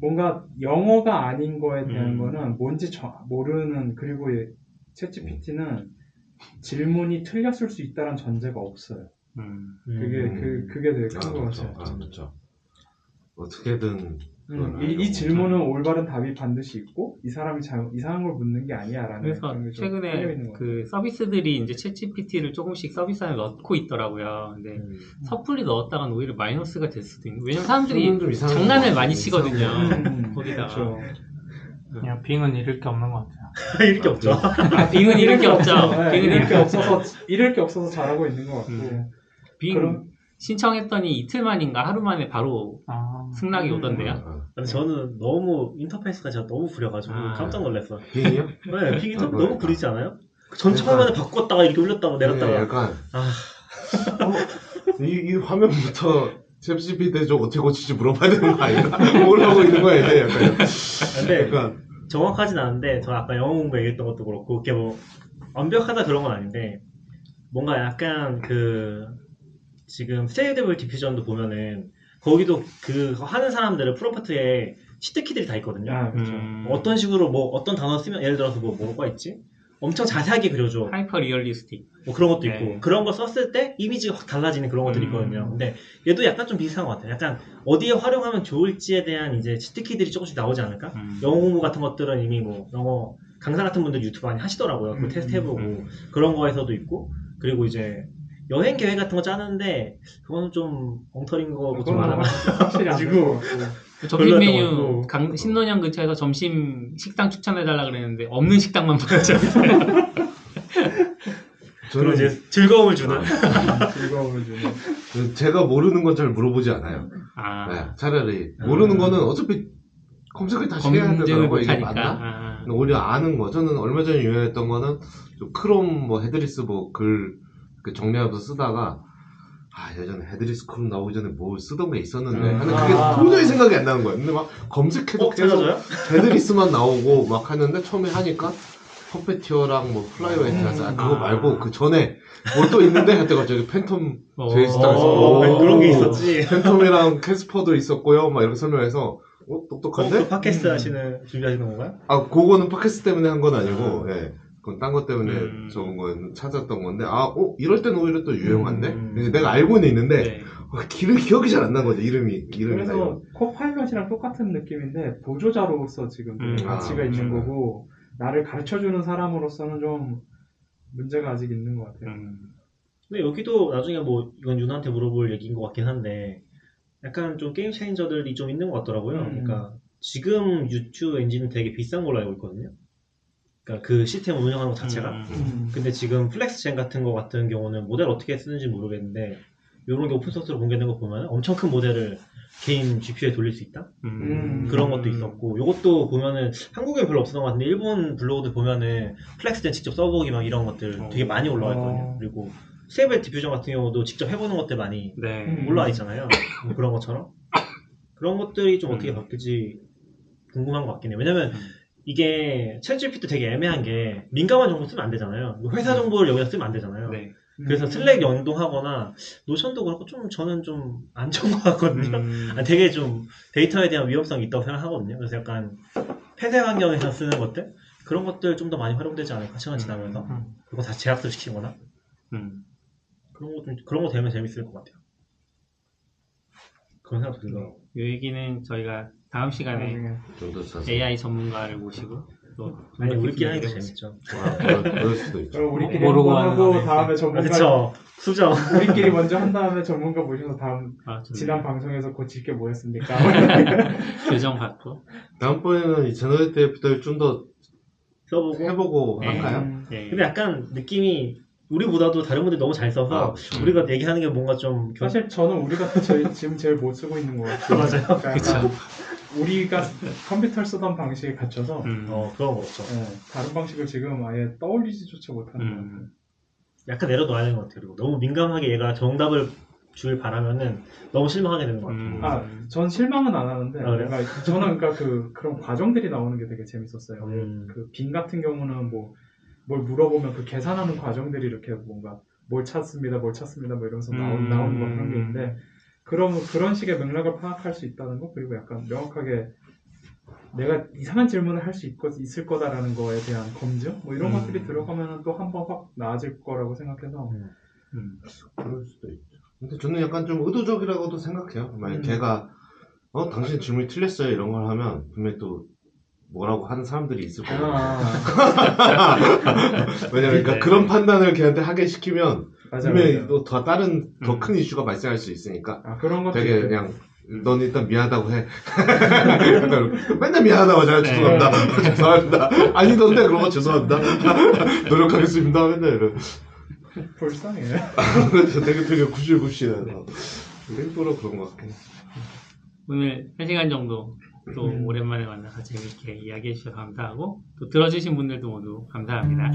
뭔가 영어가 아닌 거에 대한 음. 거는 뭔지 저- 모르는 그리고 이 챗GPT는 질문이 틀렸을 수 있다는 전제가 없어요. 음. 그게 음. 그 그게 되게 아, 큰거 그렇죠. 같아요. 아, 그렇죠. 어떻게든 음, 이, 이. 질문은 올바른 답이 반드시 있고 이 사람이 잘 이상한 걸 묻는 게 아니야라는 그래서 최근에 그 서비스들이 이제 챗GPT를 조금씩 서비스 안에 넣고 있더라고요. 근데 섣불리 넣었다간 오히려 마이너스가 될 수도 있는. 왜냐면 사람들이 이상한 장난을 거 많이. 치거든요. 이상한 음, 거기다가. 그렇죠. 그냥 Bing은 잃을 게 없는 것 같아요. 잃을 게 없죠. 아, Bing은 잃을 게 없죠. 네, Bing은 잃을 잃을 게 없어서 잃을 게 없어서 잘하고 있는 것 같고 음. Bing 그럼- 신청했더니 이틀 만인가 하루 만에 바로 아, 승낙이 음. 오던데요. 아, 근데 저는 너무 인터페이스가 제가 너무 구려가지고 아. 깜짝 놀랐어. Bing이요? 네, Bing 인터페이스 아, 너무 그러니까. 구리지 않아요? 전 처음에는 바꿨다가 이렇게 올렸다가 내렸다가. 네, 약간 아, 이, 이 화면부터 ChatGPT 좀 어떻게 고치지 물어봐야 되는 거 아닌가? 뭘 하고 있는 거야 이제 약간 근데 약간 정확하진 않은데 저 아까 영어 공부 얘기했던 것도 그렇고 그게 뭐 완벽하다 그런 건 아닌데 뭔가 약간 그 지금 Stable Diffusion도 보면은 거기도 그 하는 사람들의 프롬프트에 치트키들이 다 있거든요. 아 그렇죠. 음, 어떤 식으로 뭐 어떤 단어 쓰면 예를 들어서 뭐 뭐가 있지? 엄청 자세하게 그려줘. Hyper realistic. 뭐 그런 것도 있고 네. 그런 거 썼을 때 이미지가 확 달라지는 그런 것들이 음. 있거든요. 근데 얘도 약간 좀 비슷한 것 같아요. 약간 어디에 활용하면 좋을지에 대한 이제 치트키들이 조금씩 나오지 않을까? 음. 영어 공부 같은 것들은 이미 뭐 영어 강사 같은 분들 유튜브 많이 하시더라고요. 그 음, 테스트 해보고 음. 그런 거에서도 있고 그리고 이제 여행 계획 같은 거 짜는데 그거는 좀 엉터리인 거고 좀 많아. 확실히 가지고 점심 메뉴. 강, 신논현 근처에서 점심 식당 추천해달라 그랬는데 없는 식당만. 그런 저는 이제 즐거움을 주는. 즐거움을 주는 그 제가 모르는 건 잘 물어보지 않아요. 아, 네, 차라리 아. 모르는 거는 어차피 검색을 다시 해야 되더라고 이게. 맞나? 아, 근데 오히려 아는 거. 저는 얼마 전에 유행했던 거는 좀 크롬 뭐 headless 뭐 글 정리하면서 쓰다가 아 예전에 headless Chrome 나오기 전에 뭐 쓰던 게 있었는데 음. 하는 그게 아. 도저히 생각이 안 나는 거예요. 근데 막 검색해도 어, 계속? headless만 나오고 막 하는데 처음에 하니까 Puppeteer랑 뭐 Playwright라서 아, 그거 아. 말고 그 전에 뭐 또 있는데 하여튼 갑자기 팬텀 어. JS다 해서 어, 오. 그런 게 있었지. Phantom이랑 Casper도 있었고요. 막 이렇게 설명해서 어, 어, 똑똑한데? 그 팟캐스트 음. 하시는 준비하시는 건가요? 아, 그거는 팟캐스트 때문에 한 건 아니고, 예. 그건 딴 것 때문에 음. 적은 거였 찾았던 건데, 아, 어, 이럴 때는 오히려 또 유용한데? 음. 이제 내가 알고는 있는데, 네. 어, 기름, 기억이 잘 안 난 거죠, 이름이. 이름이 그래서 Copilot이랑 똑같은 느낌인데 보조자로서 지금 음. 가치가 아, 있는 그렇죠. 거고 나를 가르쳐주는 사람으로서는 좀 문제가 아직 있는 것 같아요. 음. 근데 여기도 나중에 뭐 이건 윤한테 물어볼 얘기인 것 같긴 한데 약간 좀 game changer들이 좀 있는 것 같더라고요. 음. 그러니까 지금 GPT 엔진은 되게 비싼 걸로 알고 있거든요. 그러니까 그 시스템을 운영하는 것 자체가. 음. 음. 근데 지금 FlexGen 같은 거 같은 경우는 모델 어떻게 쓰는지 모르겠는데 이런 게 open source로 공개된 거 보면 엄청 큰 모델을 개인 GPU에 돌릴 수 있다? 음. 그런 것도 있었고 이것도 보면은 한국에 별로 없었던 것 같은데 일본 블로그들 보면은 FlexGen 직접 써보기 막 이런 것들 어. 되게 많이 올라와 있거든요. 어. 그리고 Stable Diffusion 같은 경우도 직접 해보는 것들 많이 네. 음. 올라와 있잖아요. 뭐 그런 것처럼 그런 것들이 좀 어떻게 음. 바뀔지 궁금한 것 같긴 해요. 왜냐면 음. 이게 ChatGPT 되게 애매한 게 민감한 정보 쓰면 안 되잖아요. 회사 정보를 여기다 쓰면 안 되잖아요. 네. 그래서 Slack 연동하거나 노션도 그렇고 좀 저는 좀 안 좋은 것 같거든요. 음. 아, 되게 좀 데이터에 대한 위험성이 있다고 생각하거든요. 그래서 약간 폐쇄 환경에서 쓰는 것들 그런 것들 좀 더 많이 활용되지 않을까 시간 지나면서 음. 그리고 다시 재학습 시키거나 음. 그런 거 좀 그런 거 되면 재밌을 것 같아요. 그런 생각도 들더라고. 이 얘기는 저희가 다음 시간에 좀 더. AI 전문가를 모시고 또 아니 우리끼리 하니까. 재밌죠. 아, 그럴, 수도 있죠. 우리끼리 모르고 하고. 다음에 아, 전문가 그쵸. 수정. 우리끼리 먼저 한 다음에 전문가 모셔서 다음 아. 지난 방송에서 고칠 게 뭐였습니까? 교정 받고 다음번에는 이 generator 앱들을 좀더 써보고. 해보고 네. 할까요? 음, 예. 근데 약간 느낌이 우리보다도 다른 분들이 너무 잘 써서 아, 음. 우리가 얘기하는 게 뭔가 좀 겨- 사실 저는 우리가 제일, 지금 제일 못 쓰고 있는 것 같아요. 맞아요. 그러니까 그쵸. 약간 우리가 컴퓨터를 쓰던 방식에 갇혀서 음. 어 그런 거 없죠. 예, 다른 방식을 지금 아예 떠올리지조차 못하는 것 같아요. 음. 약간 내려놓아야 되는 것 같아요. 그리고 너무 민감하게 얘가 정답을 주길 바라면은 너무 실망하게 되는 것 같아요. 음. 아, 전 실망은 안 하는데, 아? 그러니까 저는 그러니까 그 그런 과정들이 나오는 게 되게 재밌었어요. 음. 그빈 같은 경우는 뭐 뭘 물어보면 그 계산하는 과정들이 이렇게 뭔가 뭘 찾습니다, 뭘 찾습니다, 뭐 이러면서 나오, 음. 나오는 거 그런 게 있는데, 그럼 그런 식의 맥락을 파악할 수 있다는 거 그리고 약간 명확하게 내가 이상한 질문을 할 수 있을 거다라는 거에 대한 검증 뭐 이런 음. 것들이 들어가면 또 한 번 확 나아질 거라고 생각해서 음. 그럴 수도 있죠. 근데 저는 약간 좀 의도적이라고도 생각해요. 만약 음. 걔가 어 당신 질문이 틀렸어요 이런 걸 하면 분명히 또 뭐라고 하는 사람들이 있을 거예요. 아, 왜냐면 그러니까 네. 그런 판단을 걔한테 하게 시키면 맞아, 분명히 맞아. 또더 다른 더 음. 큰 이슈가 발생할 수 있으니까 아 그런 것도 되게. 그냥 넌 일단 미안하다고 해. 맨날 미안하다고 하잖아. 네. 죄송합니다. 죄송합니다. 아니던데 그런 거 죄송합니다. 노력하겠습니다. 맨날 이런. 불쌍해. 그래서 되게 되게 구실구실해서 일부러 그런 것 같긴 해. 오늘 1시간 정도 또 음. 오랜만에 만나서 재밌게 이야기해 주셔서 감사하고 또 들어주신 분들도 모두 감사합니다.